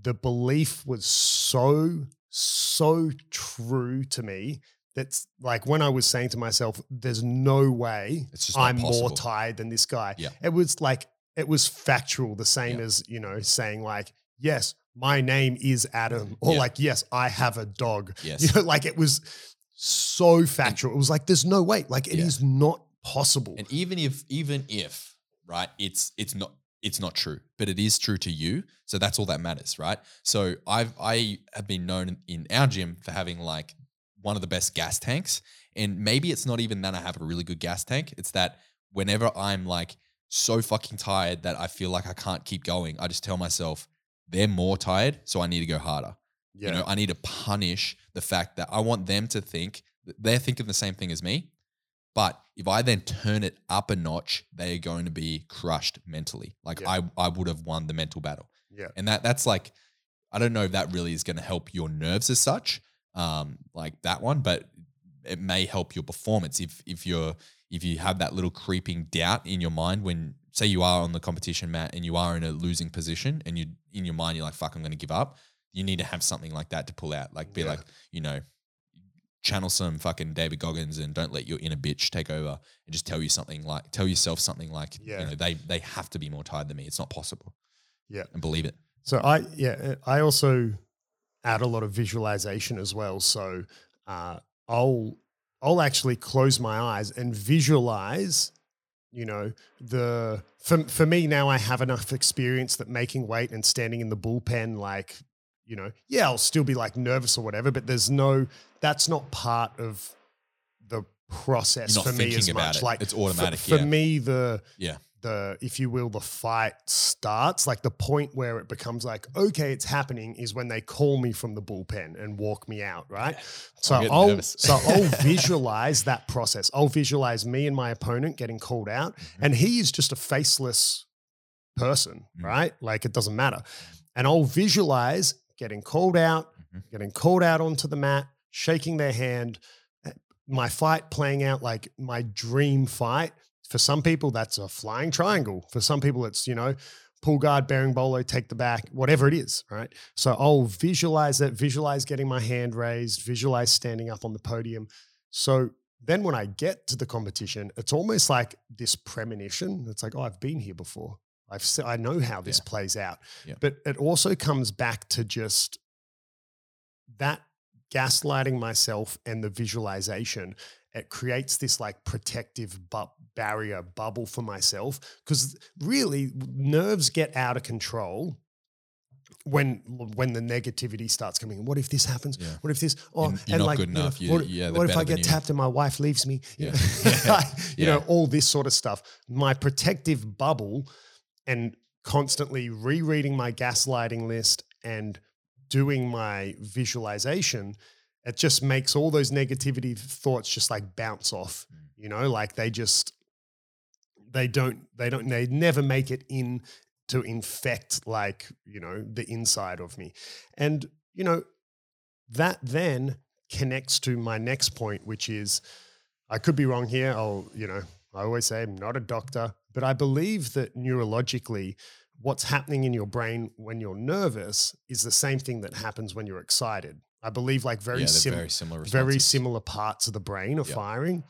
the belief was so so true to me. That's like when I was saying to myself, "There's no way It's just I'm more tired than this guy." Yeah. it was like it was factual, the same Yeah. as you know saying like, "Yes, my name is Adam," or Yeah. like, "Yes, I have a dog." Yes. You know, like it was so factual. it was like, "There's no way." Like it is not possible. And even if even if right, it's it's not it's not true, but it is true to you. So that's all that matters, right? So I've I have been known in our gym for having like one of the best gas tanks, and maybe it's not even that I have a really good gas tank. It's that whenever I'm like so fucking tired that I feel like I can't keep going, I just tell myself they're more tired, so I need to go harder. yeah, You know, I need to punish the fact that I want them to think they're thinking the same thing as me. But if I then turn it up a notch, they are going to be crushed mentally. Like Yeah. I, I would have won the mental battle. yeah. And that that's like, I don't know if that really is going to help your nerves as such, um, like that one, but it may help your performance if if you're if you have that little creeping doubt in your mind when say you are on the competition mat and you are in a losing position and you in your mind you're like fuck I'm going to give up. You need to have something like that to pull out, like be Yeah. like you know channel some fucking David Goggins and don't let your inner bitch take over and just tell you something like tell yourself something like Yeah. you know they they have to be more tired than me. It's not possible. Yeah. And believe it. So I yeah I also add a lot of visualization as well. So uh, I'll I'll actually close my eyes and visualize. You know the for for me now I have enough experience that making weight and standing in the bullpen like you know yeah I'll still be like nervous or whatever, but there's no that's not part of the process for me as much. it. Like It's for- automatic, for, yeah. me. The Yeah. The if you will the fight starts like the point where it becomes like okay it's happening is when they call me from the bullpen and walk me out right? So i'll so i'll visualize that process. I'll visualize me and my opponent getting called out and he is just a faceless person Mm. right? Like it doesn't matter. And i'll visualize getting called out Mhm. getting called out onto the mat shaking their hand eh, my fight playing out like my dream fight for some people that's a flying triangle. For some people it's you know pull guard berimbolo take the back whatever it is right? So i'll visualize it visualize getting my hand raised visualize standing up on the podium. So then when i get to the competition it's almost like this premonition. It's like oh i've been here before. I've i know how this Yeah. plays out. Yeah. but it also comes back to just that gaslighting myself and the visualization it creates this like protective bu- barrier bubble for myself because really nerves get out of control when when the negativity starts coming in. What if this happens? Yeah. What if this? Oh, not good you know, what, yeah, what if I get you. tapped and my wife leaves me? You Yeah. you know all this sort of stuff. My protective bubble and constantly rereading my gaslighting list and doing my visualization, it just makes all those negativity thoughts just like bounce off. Mm. You know, like they just they don't they don't they never make it in to infect like you know the inside of me and you know that then connects to my next point which is i could be wrong here i'll you know i always say i'm not a doctor but i believe that neurologically what's happening in your brain when you're nervous is the same thing that happens when you're excited i believe like very yeah, similar very similar. very similar parts of the brain are Yep. firing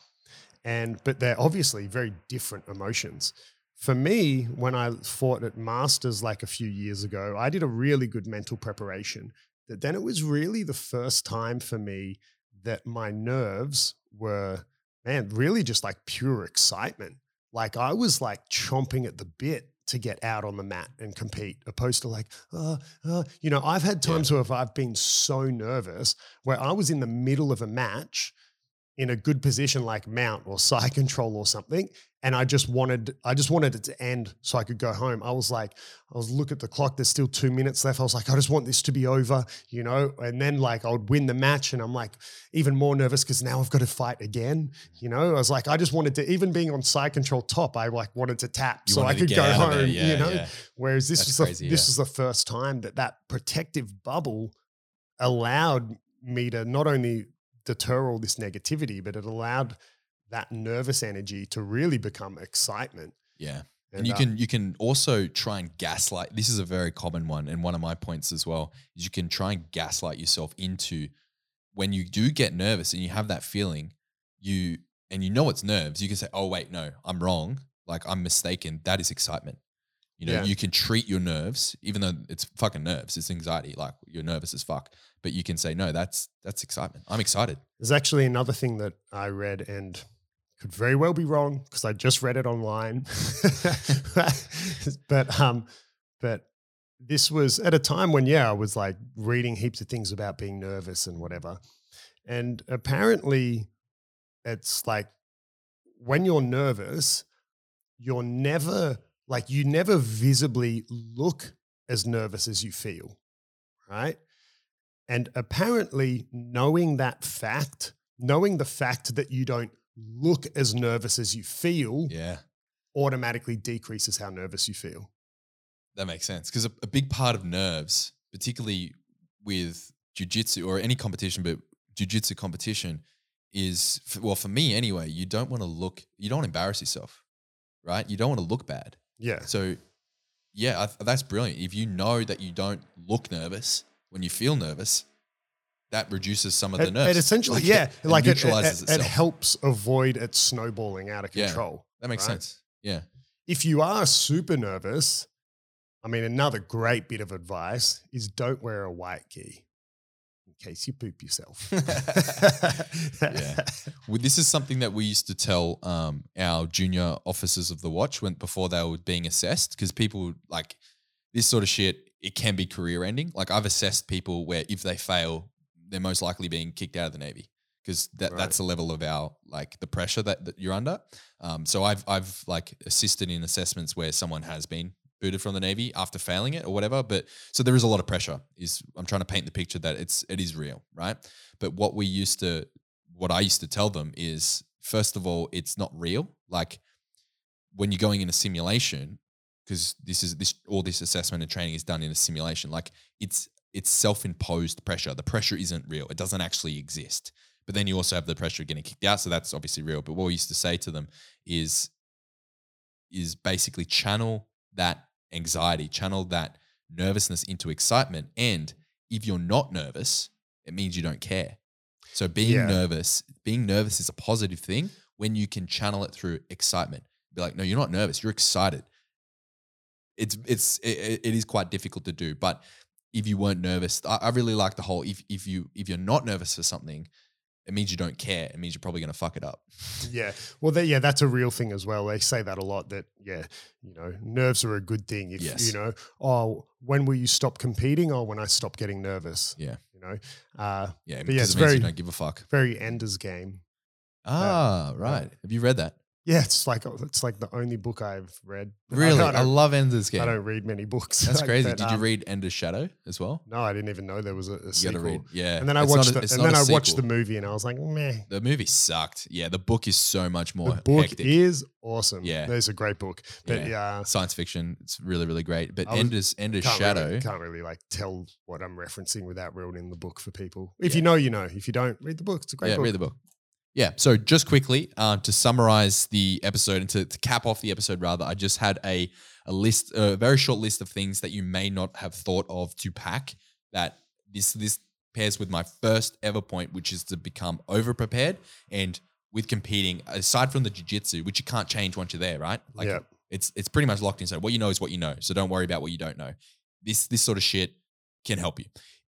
and but they're obviously very different emotions for me when i fought at masters like a few years ago i did a really good mental preparation that then it was really the first time for me that my nerves were man really just like pure excitement like i was like chomping at the bit to get out on the mat and compete opposed to like uh, uh, you know i've had Yeah. times where i've been so nervous where i was in the middle of a match in a good position like mount or side control or something and i just wanted i just wanted it to end so i could go home i was like i was look at the clock there's still two minutes left i was like i just want this to be over you know and then like i would win the match and i'm like even more nervous because now i've got to fight again you know i was like i just wanted to even being on side control top i like wanted to tap You so i could go home Yeah, you know yeah. Whereas this That's the, crazy, this yeah. is the first time that that protective bubble allowed me to not only deter all this negativity, but it allowed that nervous energy to really become excitement. Yeah. And you uh, can you can also try and gaslight. This is a very common one, and one of my points as well is you can try and gaslight yourself into when you do get nervous and you have that feeling, you and you know it's nerves. You can say, "Oh wait, no, I'm wrong. Like I'm mistaken. That is excitement." You know, Yeah. you can treat your nerves, even though it's fucking nerves. It's anxiety. Like you're nervous as fuck, but you can say, "No, that's that's excitement. I'm excited." There's actually another thing that I read and could very well be wrong because I just read it online. but um, but this was at a time when yeah, I was like reading heaps of things about being nervous and whatever. And apparently it's like when you're nervous, you're never like you never visibly look as nervous as you feel, right? And apparently, knowing that fact, knowing the fact that you don't look as nervous as you feel, Yeah. automatically decreases how nervous you feel. That makes sense because a, a big part of nerves, particularly with jujitsu or any competition, but jujitsu competition is well for me anyway. You don't want to look, you don't want to embarrass yourself, right? You don't want to look bad. Yeah. So, yeah, I, that's brilliant. If you know that you don't look nervous when you feel nervous, that reduces some of It, the nerves. it essentially, Like, yeah, it- like it, it, it helps avoid it snowballing out of Yeah. control. That makes right? sense. Yeah. If you are super nervous, I mean, another great bit of advice is don't wear a white gi case you poop yourself. Yeah. Well, this is something that we used to tell um, our junior officers of the watch when before they were being assessed because people like this sort of shit. It can be career ending. Like I've assessed people where if they fail, they're most likely being kicked out of the navy because that, Right. that's the level of our like the pressure that, that you're under. Um, so I've I've like assisted in assessments where someone has been booted from the navy after failing it or whatever. But so there is a lot of pressure. Is I'm trying to paint the picture that it's it is real, right? But what we used to, what I used to tell them is, first of all, it's not real. Like when you're going in a simulation, because this is this all this assessment and training is done in a simulation. Like it's it's self-imposed pressure. The pressure isn't real. It doesn't actually exist. But then you also have the pressure of getting kicked out, so that's obviously real. But what we used to say to them is is basically channel that anxiety, channel that nervousness into excitement. And if you're not nervous, it means you don't care. So being Yeah. nervous, being nervous is a positive thing when you can channel it through excitement. Be like, no, you're not nervous, you're excited. It's it's it, it is quite difficult to do, but if you weren't nervous, I, I really like the whole if if you if you're not nervous for something, it means you don't care. It means you're probably going to fuck it up. Yeah. Well, that, yeah, that's a real thing as well. They say that a lot that, yeah, you know, nerves are a good thing. If, Yes. you know, oh, when will you stop competing? Or when I stop getting nervous? Yeah. You know, uh, Yeah, But because yeah, it it's means you don't give a fuck. very Ender's Game. Ah, right. Have you read that? Yeah, it's like it's like the only book I've read. Really? I, I, love Ender's Game. I don't read many books. That's like crazy. that, Did you um, read Ender's Shadow as well? No, I didn't even know there was a, a You sequel. read. Yeah. And then I It's watched a- the, and then I watched the movie and I was like, meh. The movie sucked. Yeah, the book is so much more The book hectic. is awesome. Yeah. there's a great book. But Yeah. Science fiction. It's really, really great. But was- Ender's Ender's can't Shadow. really, can't really like tell what I'm referencing without ruining the book for people. If Yeah. you know, you know. If you don't, read the book. It's a great yeah, book. read the book. Yeah. So just quickly uh, to summarize the episode and to, to cap off the episode, rather, I just had a a list, a very short list of things that you may not have thought of to pack. That this this pairs with my first ever point, which is to become over prepared and with competing. Aside from the jujitsu, which you can't change once you're there, right? Like Yeah. it's it's pretty much locked in. So what you know is what you know. So don't worry about what you don't know. This this sort of shit can help you.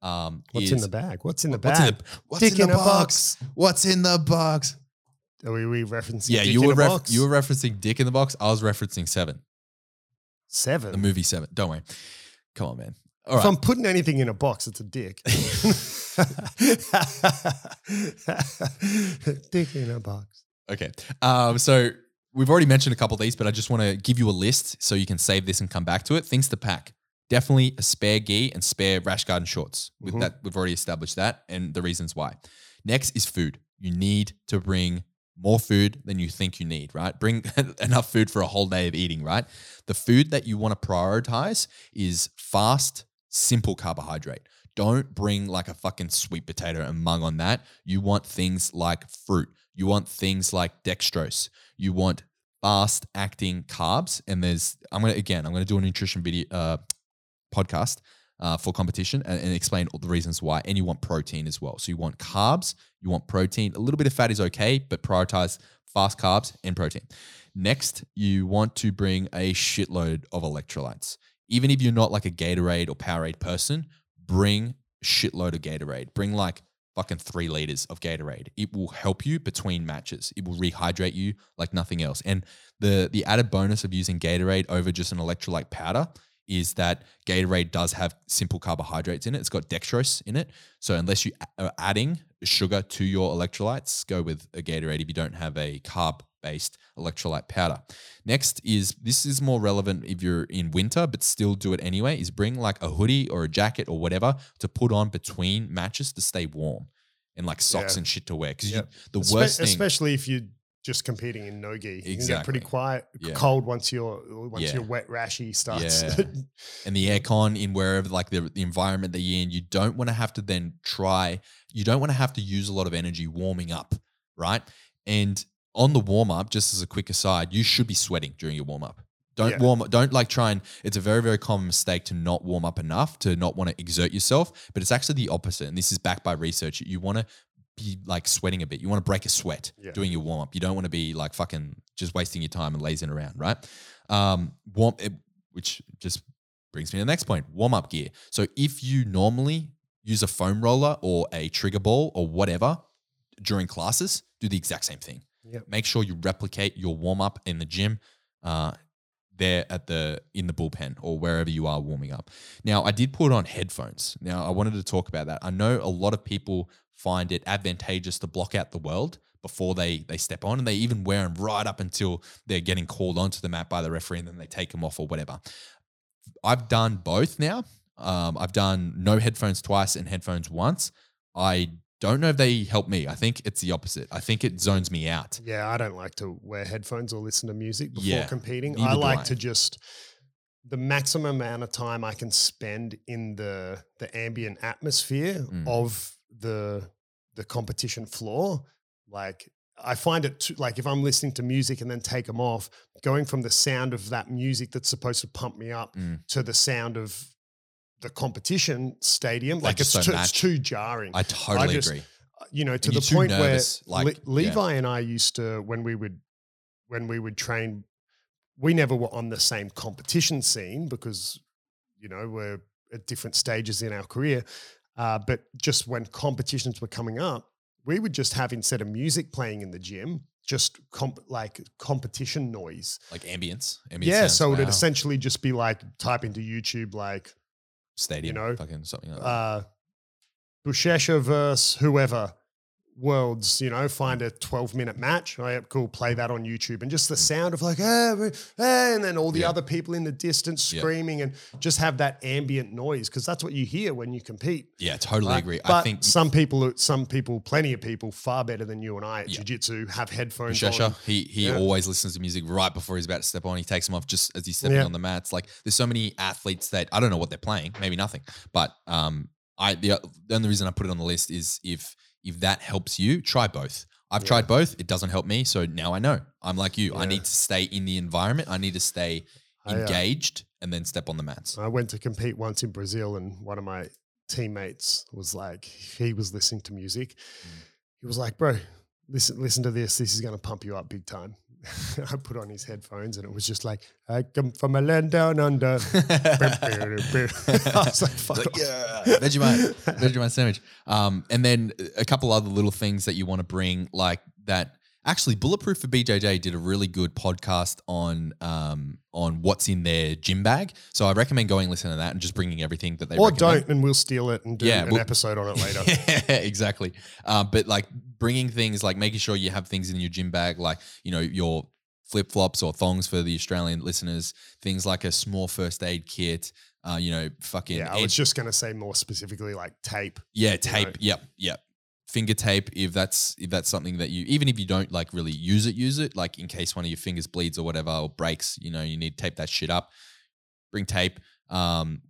Um, What's in the bag? What's in the What's bag? in the, what's Dick in the a box? What's in the box? Are we, we referencing? Yeah, Dick you in were ref- box? you were referencing Dick in the Box. I was referencing Seven, seven. the movie Seven. Don't worry. Come on, man. All if right. I'm putting anything in a box, it's a dick. dick in a box. Okay. Um, so we've already mentioned a couple of these, but I just want to give you a list so you can save this and come back to it. Things to pack. Definitely a spare gi and spare rash guard and shorts. With Mhm. that, we've already established that and the reasons why. Next is food. You need to bring more food than you think you need, right? Bring enough food for a whole day of eating, right? The food that you want to prioritize is fast, simple carbohydrate. Don't bring like a fucking sweet potato and mung on that. You want things like fruit. You want things like dextrose. You want fast acting carbs. And there's, I'm going to, again, I'm going to do a nutrition video, uh, podcast uh, for competition and, and explain all the reasons why. And you want protein as well. So you want carbs, you want protein. A little bit of fat is okay, but prioritize fast carbs and protein. Next, you want to bring a shitload of electrolytes. Even if you're not like a Gatorade or Powerade person, bring shitload of Gatorade. Bring like fucking three liters of Gatorade. It will help you between matches. It will rehydrate you like nothing else. And the the added bonus of using Gatorade over just an electrolyte powder is that Gatorade does have simple carbohydrates in it. It's got dextrose in it. So unless you are adding sugar to your electrolytes, go with a Gatorade if you don't have a carb based electrolyte powder. Next is this is more relevant if you're in winter, but still do it anyway. Is bring like a hoodie or a jacket or whatever to put on between matches to stay warm, and like socks Yeah. and shit to wear. Because Yep. the Espe- worst thing, especially if you're just competing in no gi. You can get pretty quiet, Yeah. cold once your once Yeah. your wet rashy starts. Yeah. and the aircon in wherever like the, the environment that you're in, you don't want to have to then try, you don't want to have to use a lot of energy warming up, right? And on the warm up, just as a quick aside, you should be sweating during your warm up. Don't Yeah. warm. Don't like try and. It's a very very common mistake to not warm up enough to not want to exert yourself. But it's actually the opposite, and this is backed by research. You want to be like sweating a bit. You want to break a sweat Yeah. doing your warm up. You don't want to be like fucking just wasting your time and lazing around, right? Um, warm, it, which just brings me to the next point: warm up gear. So if you normally use a foam roller or a trigger ball or whatever during classes, do the exact same thing Yep. make sure you replicate your warm up in the gym uh, there at the in the bullpen or wherever you are warming up. Now i did put on headphones. Now i wanted to talk about that. I know a lot of people find it advantageous to block out the world before they they step on and they even wear them right up until they're getting called onto the mat by the referee and then they take them off or whatever. I've done both now. Um, i've done no headphones twice and headphones once. I don't know if they help me i think it's the opposite i think it zones me out Yeah, I don't like to wear headphones or listen to music before Yeah, competing. I like I. to just the maximum amount of time I can spend in the the ambient atmosphere Mm. of the the competition floor. Like I find it too, like if I'm listening to music and then take them off, going from the sound of that music that's supposed to pump me up Mm. to the sound of the competition stadium, They like it's just too, it's too jarring I totally just- agree. you know, to you're the point nervous, where like, Le- yeah. Levi and I used to when we would when we would train, we never were on the same competition scene because you know we're at different stages in our career. Uh, but just when competitions were coming up, we would just have instead of music playing in the gym, just comp- like competition noise. Like ambience. ambience yeah, sounds. so it'd essentially just be like type into YouTube like stadium, you know, fucking something like that. uh, Buchecha versus whoever worlds, you know, find a 12 minute match. I yeah, cool. Play that on YouTube. And just the sound of like, hey, hey, and then all the. Yeah. other people in the distance Yeah. screaming and just have that ambient noise because that's what you hear when you compete. yeah, totally right? agree. But I think some people, some people, plenty of people, far better than you and I at Yeah. jiu-jitsu have headphones Buchecha, on. he he Yeah. always listens to music right before he's about to step on. He takes them off just as he's stepping Yeah. on the mats. Like there's so many athletes that I don't know what they're playing, maybe nothing. But um, I the, the only reason I put it on the list is if if that helps you, try both. I've Yeah. tried both. It doesn't help me, so now I know. I'm like you. I need to stay in the environment. I need to stay I, uh, engaged and then step on the mats. I went to compete once in Brazil, and one of my teammates was like, he was listening to music. Mm. He was like, "Bro, listen, listen to this. This is going to pump you up big time." I put on his headphones, and it was just like, "I come from a land down under." I was like, "Fuck Like, yeah, Vegemite, Vegemite sandwich. Um, and then a couple other little things that you want to bring, like that. Actually, Bulletproof for BJJ did a really good podcast on um, on what's in their gym bag. So I recommend going listen to that and just bringing everything that they Or recommend. don't, and we'll steal it and do Yeah, an we'll- episode on it later. yeah, exactly. Um, but like bringing things like making sure you have things in your gym bag, like you know your flip flops or thongs for the Australian listeners, things like a small first aid kit. Uh, you know, fucking yeah, I was just going to say more specifically like tape. yeah, tape. know. Yep, yep. Finger tape if that's if that's something that you even if you don't like really use it, use it like in case one of your fingers bleeds or whatever or breaks. You know, you need to tape that shit up. Bring tape. Um,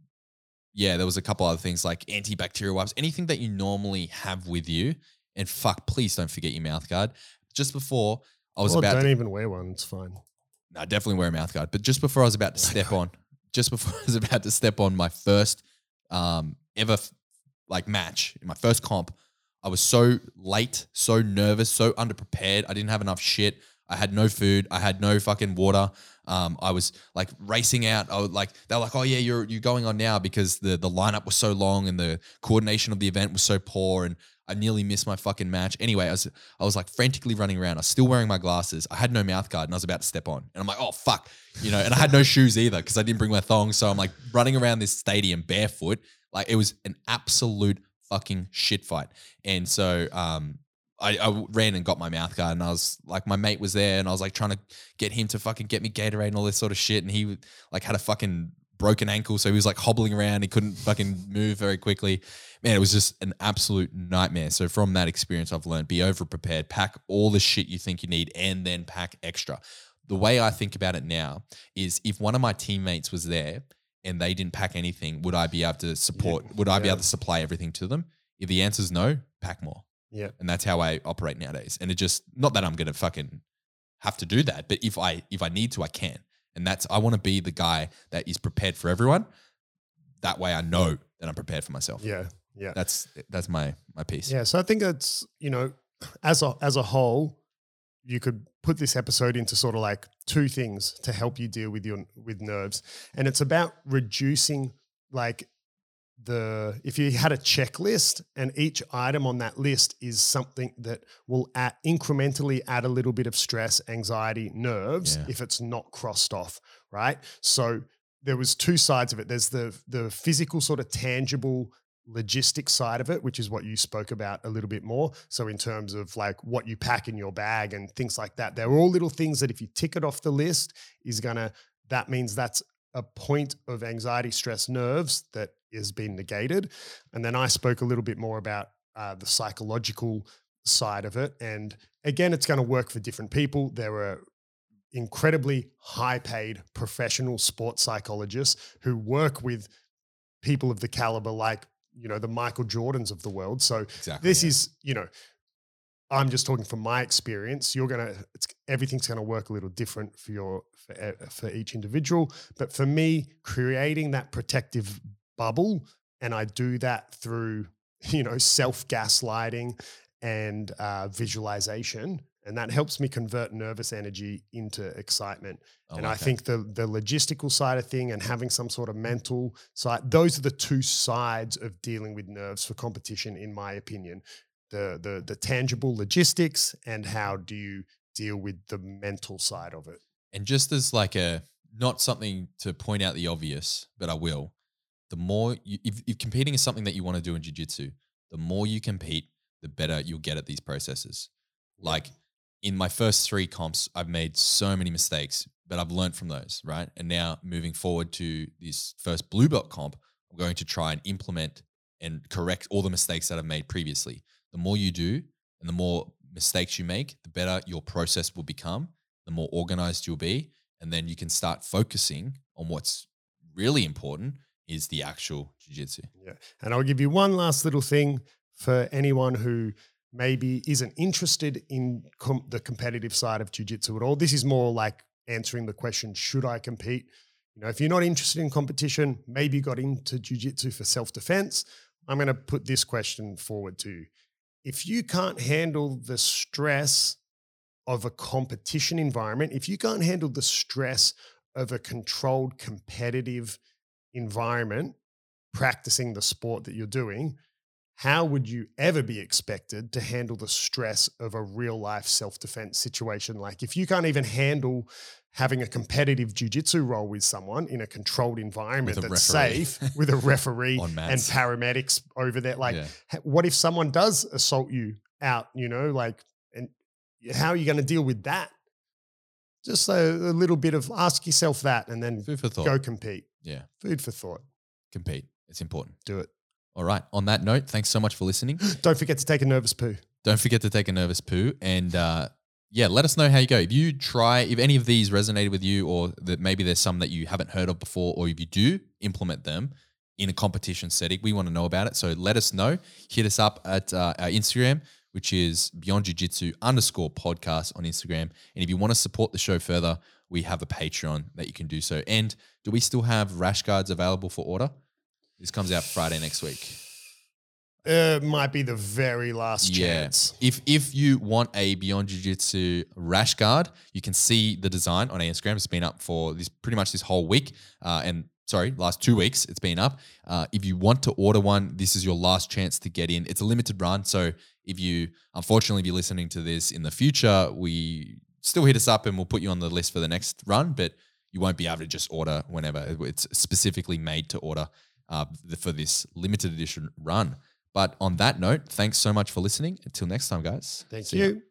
yeah, there was a couple other things like antibacterial wipes, anything that you normally have with you. And fuck, please don't forget your mouth guard. Just before I was Or about don't to, even wear one. It's fine. no, definitely wear a mouth guard. But just before I was about to step on, just before I was about to step on my first um, ever like match, in my first comp, I was so late, so nervous, so underprepared. I didn't have enough shit. I had no food. I had no fucking water. Um, I was like racing out. I was like, they were like, "Oh yeah, you're you're going on now," because the the lineup was so long and the coordination of the event was so poor, and I nearly missed my fucking match. Anyway, I was I was like frantically running around. I was still wearing my glasses. I had no mouth guard, and I was about to step on, and I'm like, "Oh fuck," you know. And I had no shoes either because I didn't bring my thong. So I'm like running around this stadium barefoot. Like it was an absolute fucking shit fight. And so um, I, I ran and got my mouth guard, and I was like, my mate was there, and I was like trying to get him to fucking get me Gatorade and all this sort of shit, and he like had a fucking broken ankle, so he was like hobbling around. He couldn't fucking move very quickly. Man, it was just an absolute nightmare. So from that experience, I've learned be over prepared, pack all the shit you think you need, and then pack extra. The way I think about it now is if one of my teammates was there and they didn't pack anything, would I be able to support? Would I be yeah. able to supply everything to them? If the answer is no, pack more. Yeah. And that's how I operate nowadays. And it just not that I'm gonna fucking have to do that, but if I if I need to, I can. And that's I want to be the guy that is prepared for everyone. That way I know that I'm prepared for myself. Yeah. Yeah. That's that's my my piece. Yeah. So I think it's, you know, as a as a whole, you could put this episode into sort of like two things to help you deal with your with nerves. And it's about reducing like the if you had a checklist and each item on that list is something that will add, incrementally add a little bit of stress, anxiety, nerves Yeah. if it's not crossed off, right? So there was two sides of it. There's the the physical sort of tangible logistic side of it, which is what you spoke about a little bit more. So in terms of like what you pack in your bag and things like that, they're all little things that if you tick it off the list is gonna that means that's a point of anxiety, stress, nerves that is being negated. And then I spoke a little bit more about uh, the psychological side of it. And again, it's going to work for different people. There are incredibly high paid professional sports psychologists who work with people of the caliber like, you know, the Michael Jordans of the world. So Exactly. this yeah. is, you know, I'm just talking from my experience. You're gonna, it's everything's gonna work a little different for your for, for each individual. But for me, creating that protective bubble, and I do that through, you know, self gaslighting and uh, visualization, and that helps me convert nervous energy into excitement and I think the the logistical side of thing and having some sort of mental side, those are the two sides of dealing with nerves for competition, in my opinion. The the the tangible logistics and how do you deal with the mental side of it. And just as like a not something to point out the obvious, but I will. The more you, if, if competing is something that you want to do in jiu-jitsu, the more you compete, the better you'll get at these processes. Like in my first three comps, I've made so many mistakes, but I've learned from those, right? And now moving forward to this first blue belt comp, I'm going to try and implement and correct all the mistakes that I've made previously. The more you do and the more mistakes you make, the better your process will become, the more organized you'll be. And then you can start focusing on what's really important is the actual jiu-jitsu. Yeah. And I'll give you one last little thing for anyone who maybe isn't interested in com- the competitive side of jiu-jitsu at all. This is more like answering the question, should I compete? You know, if you're not interested in competition, maybe you got into jiu-jitsu for self-defense, I'm going to put this question forward to you. If you can't handle the stress of a competition environment, if you can't handle the stress of a controlled competitive environment, practicing the sport that you're doing, how would you ever be expected to handle the stress of a real life self defense situation? Like, if you can't even handle having a competitive jujitsu roll with someone in a controlled environment a that's referee. safe with a referee and paramedics over there, like, Yeah. what if someone does assault you out, you know, like, and how are you going to deal with that? Just a, a little bit of ask yourself that and then Food for thought. go compete. Yeah. Food for thought. Compete. It's important. Do it. All right. On that note, thanks so much for listening. Don't forget to take a nervous poo. Don't forget to take a nervous poo and uh, yeah, let us know how you go. If you try, if any of these resonated with you, or that maybe there's some that you haven't heard of before, or if you do implement them in a competition setting, we want to know about it. So let us know. Hit us up at uh, our Instagram, which is Beyond Jiu Jitsu underscore podcast on Instagram. And if you want to support the show further, we have a Patreon that you can do so. And do we still have rash guards available for order? This comes out Friday next week. Uh, might be the very last chance. If if you want a Beyond Jiu Jitsu rash guard, you can see the design on Instagram. It's been up for this pretty much this whole week, uh, and sorry, last two weeks it's been up. Uh, if you want to order one, this is your last chance to get in. It's a limited run, so if you unfortunately be listening to this in the future, we still hit us up and we'll put you on the list for the next run, but you won't be able to just order whenever. It's specifically made to order uh, for this limited edition run. But on that note, thanks so much for listening. Until next time, guys. Thank See ya. you.